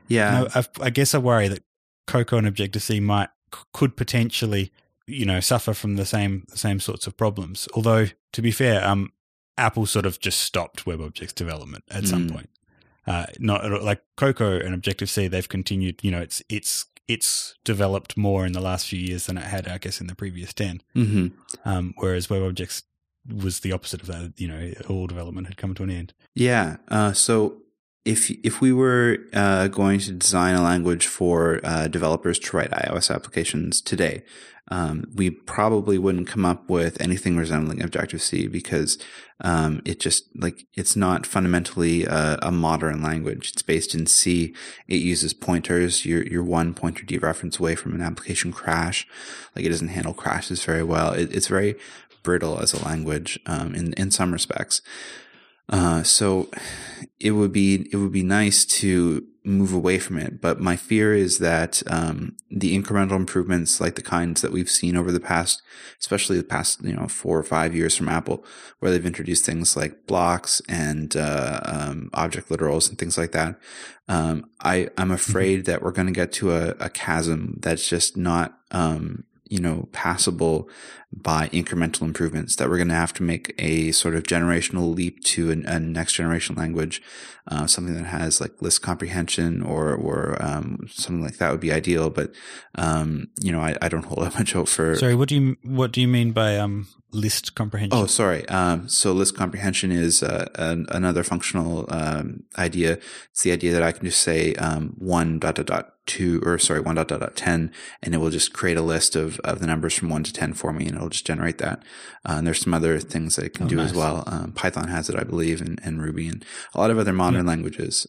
Yeah. I, I, guess I worry that Cocoa and Objective C might could potentially, you know, suffer from the same same sorts of problems. Although, to be fair, um, Apple sort of just stopped WebObjects development at some Mm. point. Uh, not like Cocoa and Objective C, they've continued. You know, it's it's it's developed more in the last few years than it had, I guess, in the previous ten. hmm Um, whereas WebObjects was the opposite of that. You know, all development had come to an end. Yeah. Uh, so if if we were uh, going to design a language for uh, developers to write iOS applications today, um, we probably wouldn't come up with anything resembling Objective C because um, it just like it's not fundamentally a, a modern language. It's based in C. It uses pointers. You're you're one pointer dereference away from an application crash. Like it doesn't handle crashes very well. It, it's very brittle as a language um, in in some respects. Uh, so it would be it would be nice to move away from it, but my fear is that um, the incremental improvements, like the kinds that we've seen over the past, especially the past you know four or five years from Apple, where they've introduced things like blocks and uh, um, object literals and things like that. Um, I I'm afraid that we're going to get to a, a chasm that's just not um, you know passable by incremental improvements that we're going to have to make a sort of generational leap to an, a next generation language, uh, something that has like list comprehension or or um, something like that would be ideal. But um, you know, I, I don't hold (laughs) out much hope for. Sorry, what do you what do you mean by um, list comprehension? Oh, sorry. Um, so list comprehension is uh, an, another functional um, idea. It's the idea that I can just say um, one dot dot dot two or sorry one dot dot dot ten, and it will just create a list of of the numbers from one to ten for me, and it'll just generate that. Uh, and there's some other things that it can Oh, do as well. Um, Python has it, I believe, and, and Ruby and a lot of other modern languages.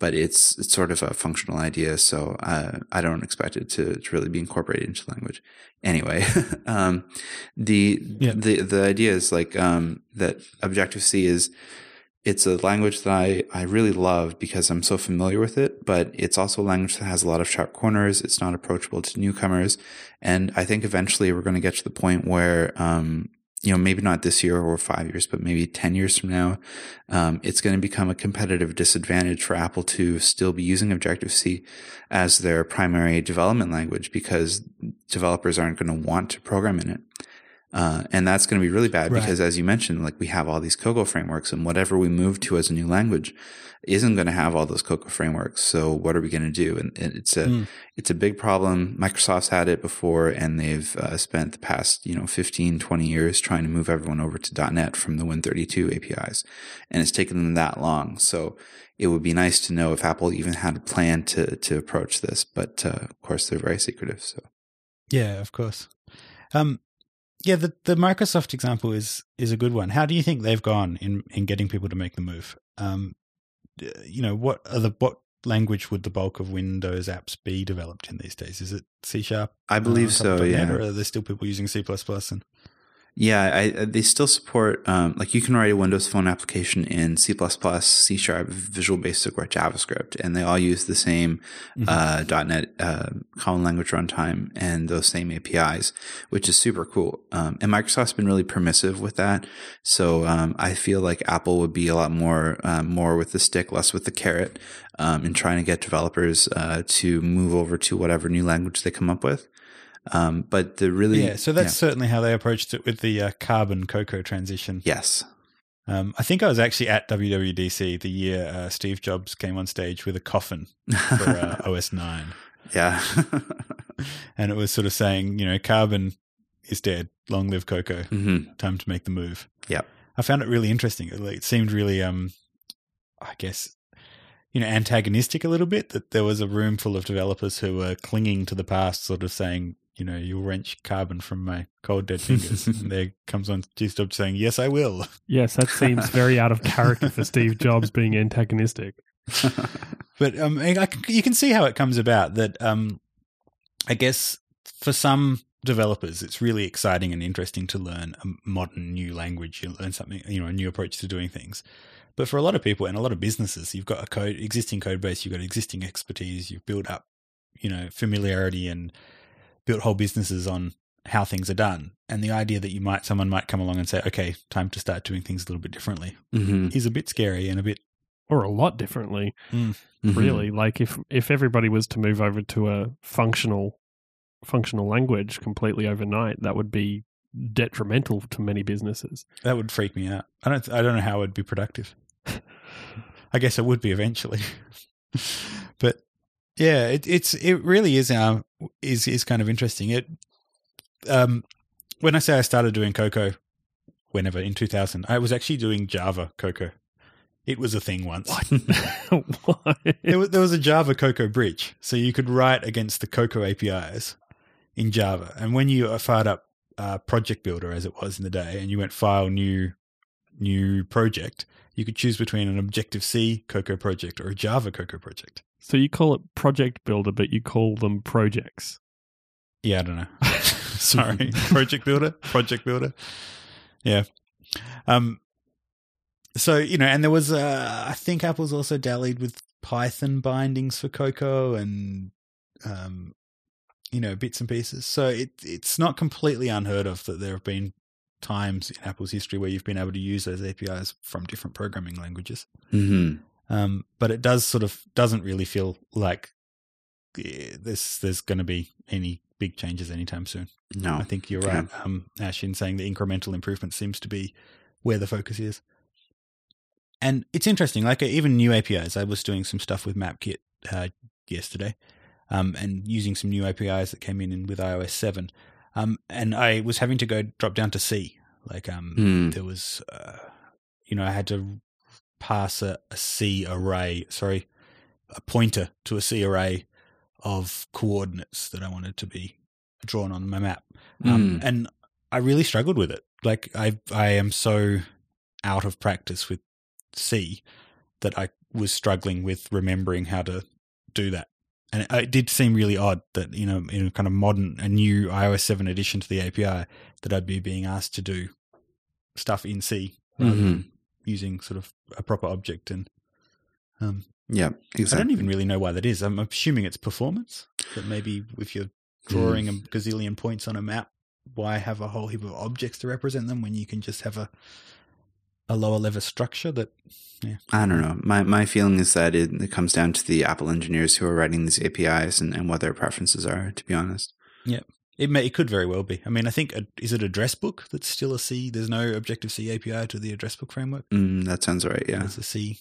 But it's it's sort of a functional idea, so uh, I don't expect it to, to really be incorporated into language. Anyway, (laughs) um, the Yeah. the the idea is like um, that Objective C is it's a language that I, I really love because I'm so familiar with it, but it's also a language that has a lot of sharp corners. It's not approachable to newcomers. And I think eventually we're going to get to the point where, um, you know, maybe not this year or five years, but maybe 10 years from now, um, it's going to become a competitive disadvantage for Apple to still be using Objective C as their primary development language because developers aren't going to want to program in it. Uh, and that's going to be really bad Right. because, as you mentioned, like we have all these Cocoa frameworks, and whatever we move to as a new language isn't going to have all those Cocoa frameworks. So, what are we going to do? And and it's a Mm. it's a big problem. Microsoft's had it before, and they've uh, spent the past you know 15, 20 years trying to move everyone over to .NET from the Win32 APIs, and it's taken them that long. So, it would be nice to know if Apple even had a plan to to approach this, but uh, of course they're very secretive. So. Yeah, of course. Um, yeah, the the Microsoft example is is a good one. How do you think they've gone in in getting people to make the move? Um, you know, what are the what language would the bulk of Windows apps be developed in these days? Is it C sharp? I believe so. Yeah. Or are there still people using C plus plus? And Yeah, I, they still support um, like you can write a Windows Phone application in C++, C Sharp, Visual Basic, or JavaScript, and they all use the same Mhm. uh, .NET uh, Common Language Runtime and those same APIs, which is super cool. Um, and Microsoft's been really permissive with that, so um, I feel like Apple would be a lot more um, more with the stick, less with the carrot, um, in trying to get developers uh, to move over to whatever new language they come up with. Um, but the really yeah, so that's certainly how they approached it with the uh, Carbon Cocoa transition. yes. Um, I think I was actually at WWDC the year uh, Steve Jobs came on stage with a coffin for uh, (laughs) OS nine. yeah. (laughs) and it was sort of saying, you know, carbon is dead. Long live cocoa. hmm Time to make the move. Yep. I found it really interesting. It, it seemed really, um, I guess, you know, antagonistic a little bit. That there was a room full of developers who were clinging to the past, sort of saying, you know, you'll wrench carbon from my cold dead fingers. (laughs) and there comes on Steve Jobs saying, "Yes, I will." Yes, that seems very out of (laughs) character for Steve Jobs being antagonistic. (laughs) But um, I, you can see how it comes about. That um, I guess for some developers, it's really exciting and interesting to learn a modern new language. You learn something, you know, a new approach to doing things. But for a lot of people and a lot of businesses, you've got a code, existing code base, you've got existing expertise, you've built up, you know, familiarity and built whole businesses on how things are done. And the idea that you might, someone might come along and say, okay, time to start doing things a little bit differently hmm is a bit scary and a bit, Or a lot differently, Mm-hmm. really. Like if if everybody was to move over to a functional functional language completely overnight, that would be detrimental to many businesses. that would freak me out. I don't, I don't know how it would be productive. (laughs) I guess it would be eventually. (laughs) but yeah, it, it's, it really is, um, is, is kind of interesting. It, um, when I say I started doing Cocoa, whenever in 2000, I was actually doing Java Cocoa. It was a thing once. Why? (laughs) There was, there was a Java Cocoa bridge, so you could write against the Cocoa APIs in Java. And when you uh, fired up uh, Project Builder, as it was in the day, and you went File, New, New Project, you could choose between an Objective C Cocoa project or a Java Cocoa project. So you call it Project Builder, but you call them projects. Yeah, I don't know. (laughs) (laughs) Sorry, (laughs) Project Builder, Project Builder. Yeah. Um. So you know, and there was, uh, I think Apple's also dallied with Python bindings for Cocoa and, um, you know, bits and pieces. So it it's not completely unheard of that there have been times in Apple's history where you've been able to use those APIs from different programming languages. hmm Um, but it does sort of doesn't really feel like eh, this there's going to be any big changes anytime soon. No. I think you're Yeah. right, um, Ash, in saying the incremental improvement seems to be where the focus is. And it's interesting, like even new APIs. I was doing some stuff with MapKit uh, yesterday, um, and using some new APIs that came in, with iOS seven. Um, and I was having to go drop down to C. Like, um, Hmm. there was, uh, you know, I had to pass a, a C array, sorry, a pointer to a C array of coordinates that I wanted to be drawn on my map. Um, Mm. and I really struggled with it. Like I, I am so out of practice with C that I was struggling with remembering how to do that. And it, it did seem really odd that you know, in a kind of modern, a new iOS seven addition to the API, that I'd be being asked to do stuff in C than using sort of a proper object. And um, Yeah, I don't even really know why that is. I'm assuming it's performance. That maybe if you're drawing a gazillion points on a map, why have a whole heap of objects to represent them when you can just have a a lower level structure that I don't know. My my feeling is that it, it comes down to the Apple engineers who are writing these APIs and, and what their preferences are. To be honest. It may, it could very well be. I mean, I think a, is it address book that's still a C? There's no Objective C API to the address book framework. Mm, that sounds right. Yeah. It's a C.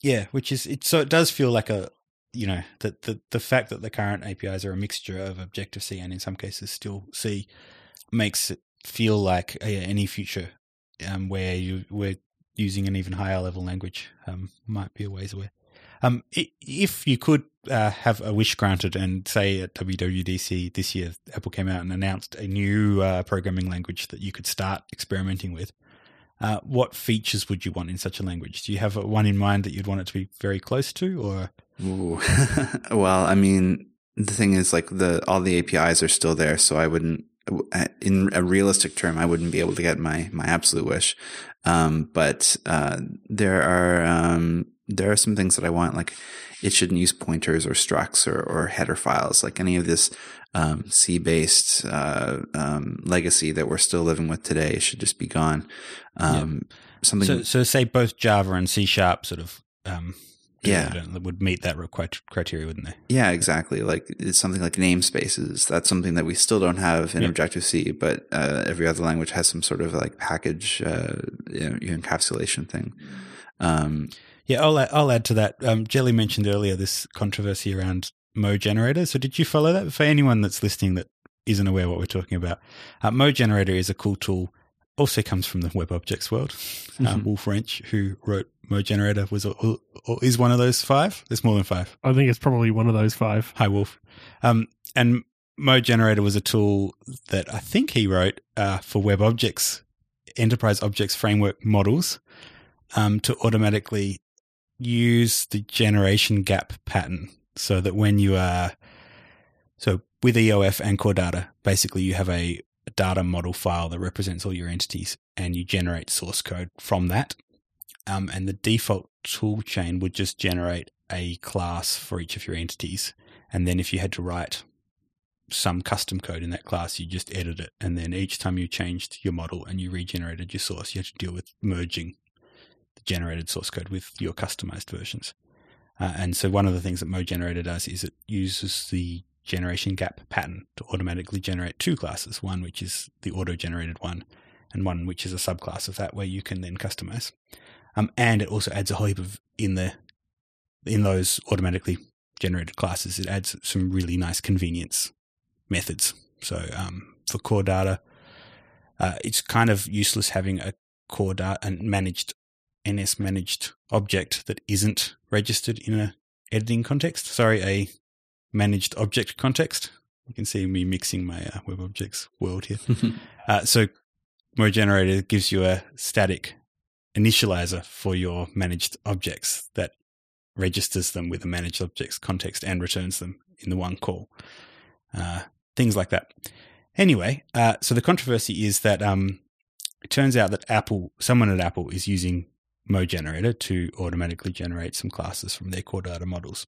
Yeah, which is it. So it does feel like a you know that the the fact that the current APIs are a mixture of Objective C and in some cases still C makes it feel like uh, yeah, any future um, where you we're using an even higher level language um, might be a ways away. Um, if you could uh, have a wish granted and say at WWDC this year, Apple came out and announced a new uh, programming language that you could start experimenting with, uh, what features would you want in such a language? Do you have one in mind that you'd want it to be very close to, or? (laughs) well, I mean, the thing is, like the all the APIs are still there, so I wouldn't, in a realistic term, I wouldn't be able to get my my absolute wish. Um, but uh, there are um, there are some things that I want, like it shouldn't use pointers or structs or, or header files, like any of this um, C based uh, um, legacy that we're still living with today should just be gone. Um, yeah. Something. So, so, say both Java and C sharp sort of. Um, yeah, would meet that criteria, wouldn't they? Yeah, exactly. Like it's something like namespaces. That's something that we still don't have in yeah. Objective C, but uh, every other language has some sort of like package uh, you know, encapsulation thing. Um, yeah, I'll add, I'll add to that. Um, Jelly mentioned earlier this controversy around mogenerator. So did you follow that? For anyone that's listening that isn't aware what we're talking about, uh, mogenerator is a cool tool. Also comes from the WebObjects world. Uh, mm-hmm. Wolf Rentzsch, who wrote mogenerator, was or is one of those five. There's more than five. I think it's probably one of those five. Hi, Wolf. Um, and mogenerator was a tool that I think he wrote uh, for WebObjects, Enterprise Objects Framework models, um, to automatically use the generation gap pattern so that when you are so with EOF and core data, basically you have a, data model file that represents all your entities, and you generate source code from that. Um, and the default tool chain would just generate a class for each of your entities. And then if you had to write some custom code in that class, you just edit it. And then each time you changed your model and you regenerated your source, you had to deal with merging generated source code with your customized versions. Uh, and so one of the things that mogenerator does is it uses the generation gap pattern to automatically generate two classes, one which is the auto-generated one and one which is a subclass of that where you can then customize. Um, and it also adds a whole heap of in the in those automatically generated classes, it adds some really nice convenience methods. So um, for core data, uh, it's kind of useless having a core data and managed NS managed object that isn't registered in a editing context. Sorry, a managed object context. You can see me mixing my uh, WebObjects world here. (laughs) uh, so mogenerator gives you a static initializer for your managed objects that registers them with a managed objects context and returns them in the one call. Uh, things like that. Anyway, uh, so the controversy is that um, it turns out that Apple, someone at Apple, is using mogenerator to automatically generate some classes from their core data models.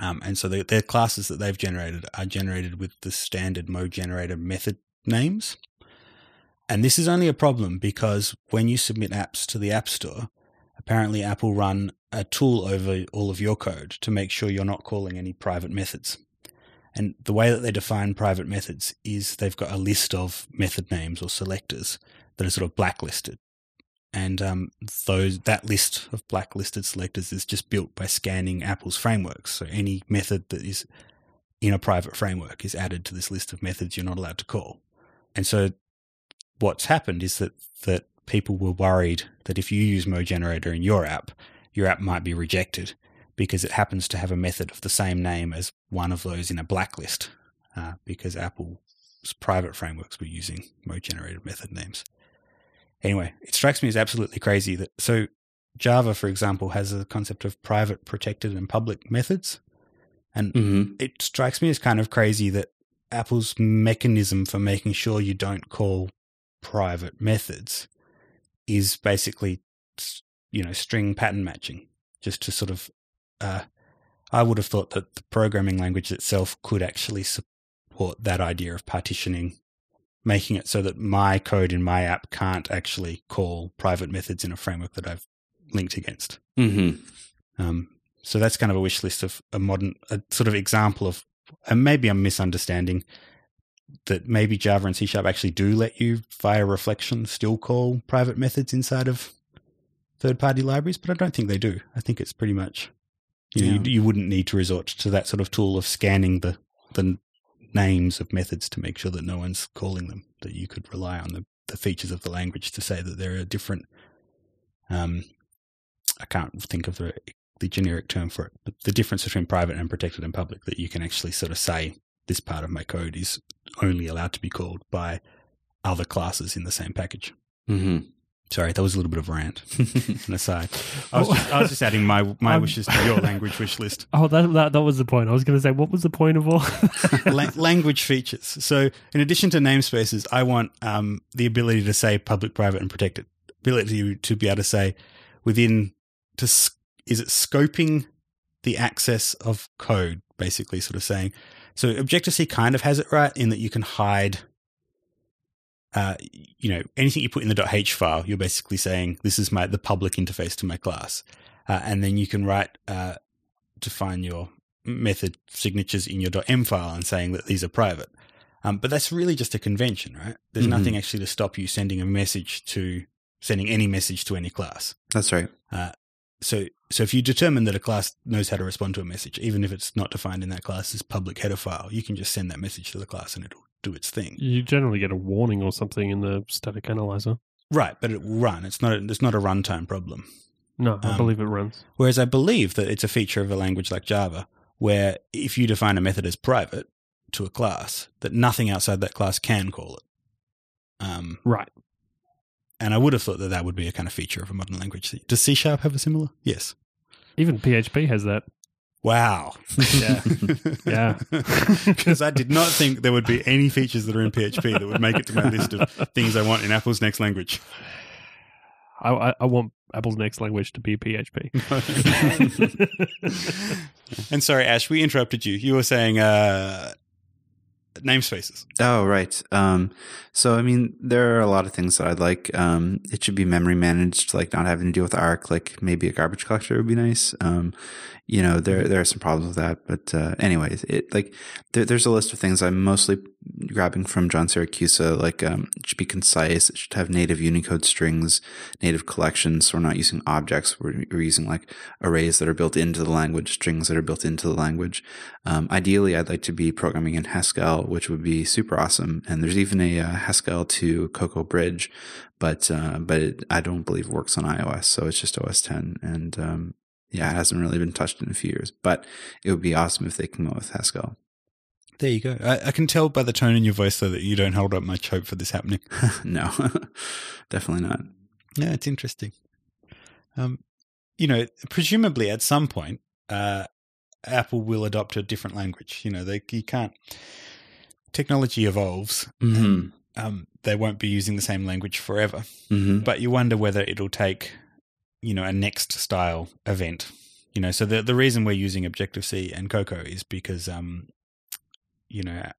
Um, and so the, their classes that they've generated are generated with the standard mogenerator method names. And this is only a problem because when you submit apps to the App Store, apparently Apple run a tool over all of your code to make sure you're not calling any private methods. And the way that they define private methods is they've got a list of method names or selectors that are sort of blacklisted and um, those that list of blacklisted selectors is just built by scanning Apple's frameworks. So any method that is in a private framework is added to this list of methods you're not allowed to call. And so what's happened is that that people were worried that if you use mogenerator in your app, your app might be rejected because it happens to have a method of the same name as one of those in a blacklist, uh, because Apple's private frameworks were using Mo Generated method names. Anyway, it strikes me as absolutely crazy that so Java, for example, has a concept of private, protected, and public methods. And mm-hmm. it strikes me as kind of crazy that Apple's mechanism for making sure you don't call private methods is basically, you know, string pattern matching, just to sort of. Uh, I would have thought that the programming language itself could actually support that idea of partitioning making it so that my code in my app can't actually call private methods in a framework that I've linked against. Mm-hmm. Um, so that's kind of a wish list of a modern, a sort of example of, and maybe I'm misunderstanding that maybe Java and C Sharp actually do let you via reflection still call private methods inside of third party libraries, but I don't think they do. I think it's pretty much you, know, Yeah. you, you wouldn't need to resort to that sort of tool of scanning the the names of methods to make sure that no one's calling them. That you could rely on the, the features of the language to say that there are different. Um, I can't think of the the generic term for it, but the difference between private and protected and public that you can actually sort of say this part of my code is only allowed to be called by other classes in the same package. Mm-hmm. Sorry, that was a little bit of a rant. (laughs) An aside. I was just, I was just adding my my Um, wishes to your language wish list. (laughs) Oh, that, that that was the point. I was going to say, what was the point of all? (laughs) La- language features. So, in addition to namespaces, I want um, the ability to say public, private, and protected. Ability to be able to say within to s- is it scoping the access of code, basically, sort of saying. So, Objective C kind of has it right in that you can hide. Uh, you know, anything you put in the .h file, you're basically saying this is my the public interface to my class, uh, and then you can write uh, define your method signatures in your .m file and saying that these are private. Um, but that's really just a convention, right? There's Mhm. nothing actually to stop you sending a message to sending any message to any class. That's right. So, so if you determine that a class knows how to respond to a message, even if it's not defined in that class's public header file, you can just send that message to the class and it'll do its thing. you generally get a warning or something in the static analyzer. Right, but it will run. It's not. A, it's not a runtime problem. No, I Um, believe it runs. Whereas I believe that it's a feature of a language like Java, where if you define a method as private to a class, that nothing outside that class can call it. Um, Right. and I would have thought that that would be a kind of feature of a modern language. Does C Sharp have a similar? Yes. Even PHP has that. Wow. Yeah. (laughs) Yeah. (laughs) Because I did not think there would be any features that are in PHP that would make it to my list of things I want in Apple's next language. I, I, I want Apple's next language to be PHP. (laughs) and sorry, Ash, we interrupted you. You were saying uh, namespaces. Oh, right. Um, so, I mean, there are a lot of things that I'd like. Um, it should be memory managed, like not having to deal with ARC. Like maybe a garbage collector would be nice. Um, you know, there there are some problems with that, but uh, anyways, it like there, there's a list of things I'm mostly grabbing from John Siracusa. Like, um, it should be concise. It should have native Unicode strings, native collections. So we're not using objects. We're, we're using like arrays that are built into the language, strings that are built into the language. Um, ideally, I'd like to be programming in Haskell, which would be super awesome. And there's even a uh, Haskell to Cocoa bridge, but uh, but it, I don't believe it works on iOS, so it's just OS X. And um, yeah, it hasn't really been touched in a few years. But it would be awesome if they came out with Haskell. There you go. I, I can tell by the tone in your voice, though, that you don't hold up much hope for this happening. (laughs) no, (laughs) definitely not. Yeah, it's interesting. Um, you know, presumably at some point, uh, Apple will adopt a different language. You know, they you can't. Technology evolves. Mm-hmm. Um, they won't be using the same language forever. Mm-hmm. But you wonder whether it'll take, you know, a NeXT style event. You know, so the the reason we're using Objective C and Cocoa is because, um, you know,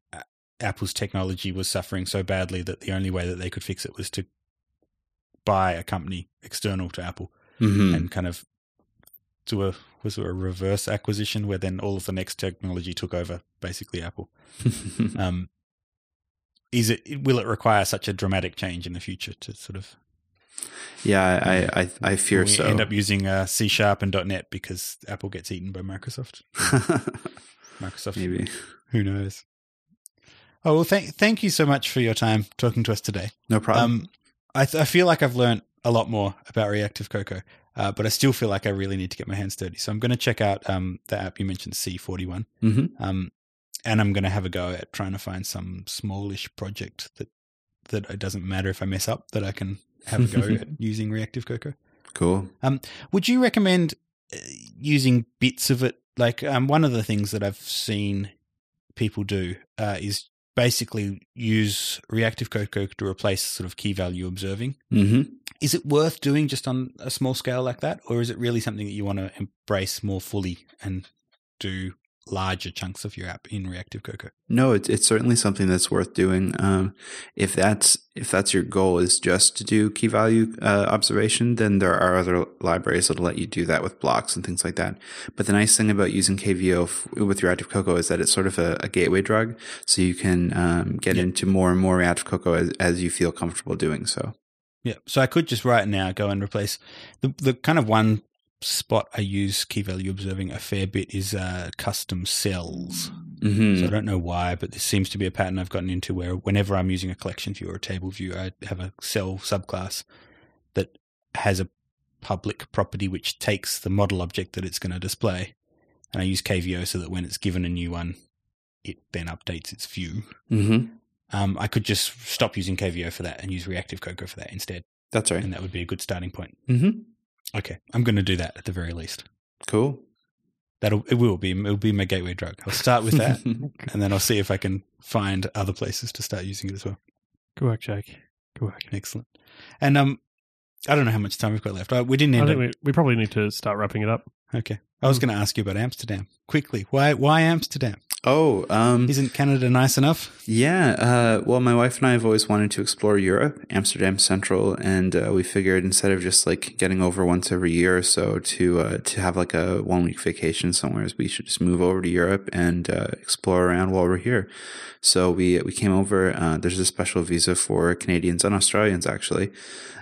Apple's technology was suffering so badly that the only way that they could fix it was to buy a company external to Apple Mm-hmm. and kind of do a was it a reverse acquisition where then all of the NeXT technology took over basically Apple. (laughs) Um, is it will it require such a dramatic change in the future to sort of yeah, I I, I fear so. end up using uh, C sharp and .NET because Apple gets eaten by Microsoft? (laughs) Microsoft, Maybe. who knows? Oh well, thank thank you so much for your time talking to us today. No problem. Um, I th- I feel like I've learned a lot more about Reactive Cocoa, uh, but I still feel like I really need to get my hands dirty. So I'm going to check out um, the app you mentioned, C41, mm-hmm. um, and I'm going to have a go at trying to find some smallish project that that it doesn't matter if I mess up that I can have a go (laughs) at using Reactive Cocoa. Cool. Um, Would you recommend uh, using bits of it? Like um, one of the things that I've seen people do uh, is basically use Reactive Cocoa to replace sort of key value observing. Mm-hmm. Is it worth doing just on a small scale like that, or is it really something that you want to embrace more fully and do larger chunks of your app in Reactive Cocoa. No, it's it's certainly something that's worth doing. Um, if that's if that's your goal is just to do key value uh, observation, then there are other libraries that'll let you do that with blocks and things like that. But the nice thing about using KVO f- with Reactive Cocoa is that it's sort of a, a gateway drug, so you can um, get Yeah. into more and more Reactive Cocoa as, as you feel comfortable doing so. Yeah. So I could just right now go and replace the the kind of one spot I use key value observing a fair bit is uh, custom cells. hmm So I don't know why, but this seems to be a pattern I've gotten into where whenever I'm using a collection view or a table view, I have a cell subclass that has a public property which takes the model object that it's going to display. And I use KVO so that when it's given a new one, it then updates its view. hmm Um, I could just stop using KVO for that and use Reactive Cocoa for that instead. That's right. And that would be a good starting point. hmm Okay. I'm going to do that at the very least. Cool. That'll, it will be, it'll be my gateway drug. I'll start with that (laughs) and then I'll see if I can find other places to start using it as well. Good work, Jake. Good work. Excellent. And um, I don't know how much time we've got left. Uh, we didn't I end think up. we, we probably need to start wrapping it up. Okay. I was going to ask you about Amsterdam quickly. Why? Why Amsterdam? Oh, um, Isn't Canada nice enough? Yeah, uh, well, my wife and I have always wanted to explore Europe, Amsterdam Central, and uh, we figured instead of just like getting over once every year or so to uh, to have like a one week vacation somewhere, we should just move over to Europe and uh, explore around while we're here. So we we came over. Uh, there's a special visa for Canadians and Australians actually,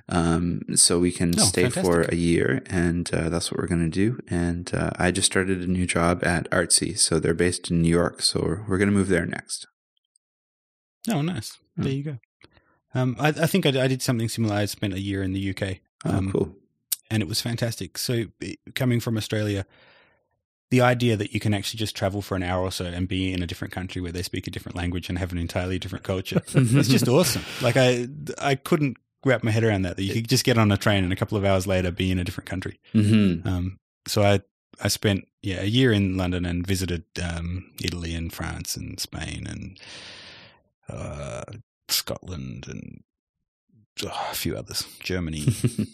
um, so we can Oh, stay for a year, and uh, that's what we're going to do. And uh, I just started a new job at Artsy, so they're based in New York, so we're, we're going to move there next. Oh, nice. Hmm. There you go. Um, I, I think I, I did something similar. I spent a year in the UK. Oh, Um, cool. and it was fantastic. So, it- coming from Australia, the idea that you can actually just travel for an hour or so and be in a different country where they speak a different language and have an entirely different culture, it's just (laughs) awesome. Like I, I couldn't wrap my head around that. That you could just get on a train and a couple of hours later be in a different country. hmm Um, so I, I spent yeah a year in London and visited um, Italy and France and Spain and uh, Scotland and oh, a few others, Germany.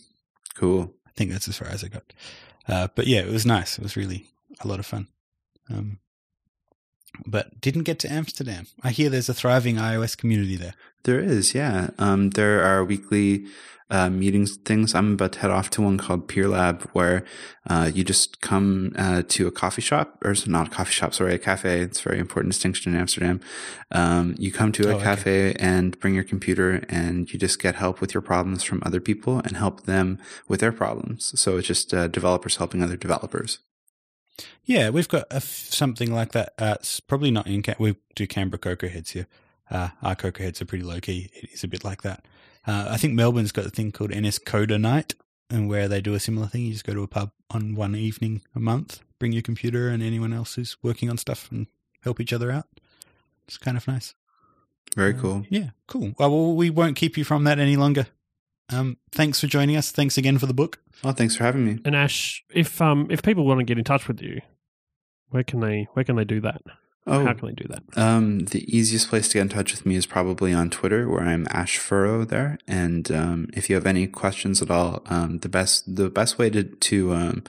(laughs) cool. I think that's as far as I got. Uh, but yeah, it was nice. It was really a lot of fun. Um, but didn't get to Amsterdam. I hear there's a thriving iOS community there. There is, yeah. Um, there are weekly uh, meetings things. I'm about to head off to one called Peer Lab, where uh, you just come uh, to a coffee shop, or it's not a coffee shop, sorry, a cafe. It's a very important distinction in Amsterdam. Um, you come to a Oh, okay. cafe and bring your computer, and you just get help with your problems from other people and help them with their problems. So it's just uh, developers helping other developers. Yeah, we've got a f- something like that. Uh, it's probably not in. Cam- we do Canberra Cocoa Heads here. Uh, our Cocoa Heads are pretty low key. It is a bit like that. Uh, I think Melbourne's got a thing called NS Coder Night, and where they do a similar thing. You just go to a pub on one evening a month, bring your computer and anyone else who's working on stuff, and help each other out. It's kind of nice. Very Uh, cool. Yeah, cool. Well, well, we won't keep you from that any longer. Um, thanks for joining us. Thanks again for the book. Well, thanks for having me. And Ash, if um if people want to get in touch with you, where can they where can they do that? Oh, How can they do that? Um, the easiest place to get in touch with me is probably on Twitter, where I'm Ash Furrow there. And um, if you have any questions at all, um, the best the best way to to um,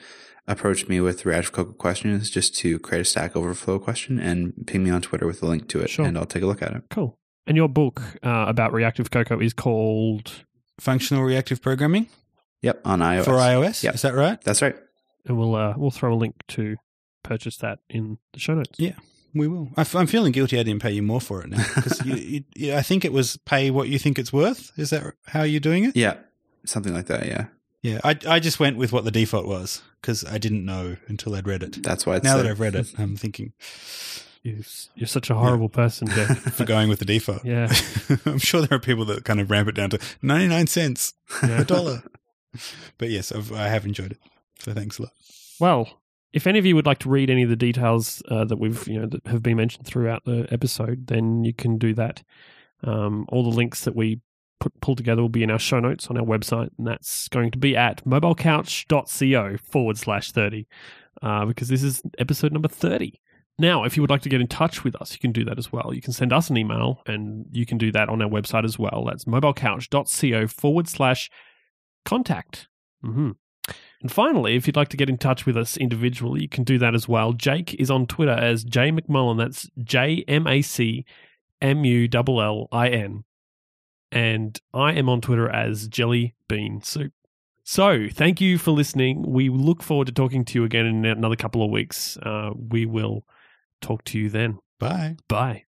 approach me with Reactive Cocoa question is just to create a Stack Overflow question and ping me on Twitter with a link to it, Sure. and I'll take a look at it. Cool. And your book uh, about reactive cocoa is called, Functional reactive programming Yep, on iOS. for iOS. Yep. Is that right? That's right. and we'll uh, we'll throw a link to purchase that in the show notes. Yeah. We will. I f- I'm feeling guilty I didn't pay you more for it now because you, you, you, I think it was pay what you think it's worth. Is that how you're doing it? Yeah, something like that. Yeah, Yeah. I, I just went with what the default was because I didn't know until I'd read it. that's why. It's now that. I've read it, (laughs) I'm thinking You, you're such a horrible person, Jeff. (laughs) for going with the default. Yeah. (laughs) I'm sure there are people that kind of ramp it down to 99 cents, Yeah. a dollar. but yes, I've, I have enjoyed it. So thanks a lot. Well, if any of you would like to read any of the details uh, that we've you know that have been mentioned throughout the episode, then you can do that. Um, all the links that we put pull together will be in our show notes on our website, and that's going to be at mobilecouch.co forward slash thirty, uh, because this is episode number thirty. Now, if you would like to get in touch with us, you can do that as well. You can send us an email, and you can do that on our website as well. That's mobilecouch.co forward slash contact. hmm And finally, if you'd like to get in touch with us individually, you can do that as well. Jake is on Twitter as J MacMullin. That's J M A C M U L L I N. And I am on Twitter as Jelly Bean Soup. So, thank you for listening. We look forward to talking to you again in another couple of weeks. Uh, we will talk to you then. Bye. Bye.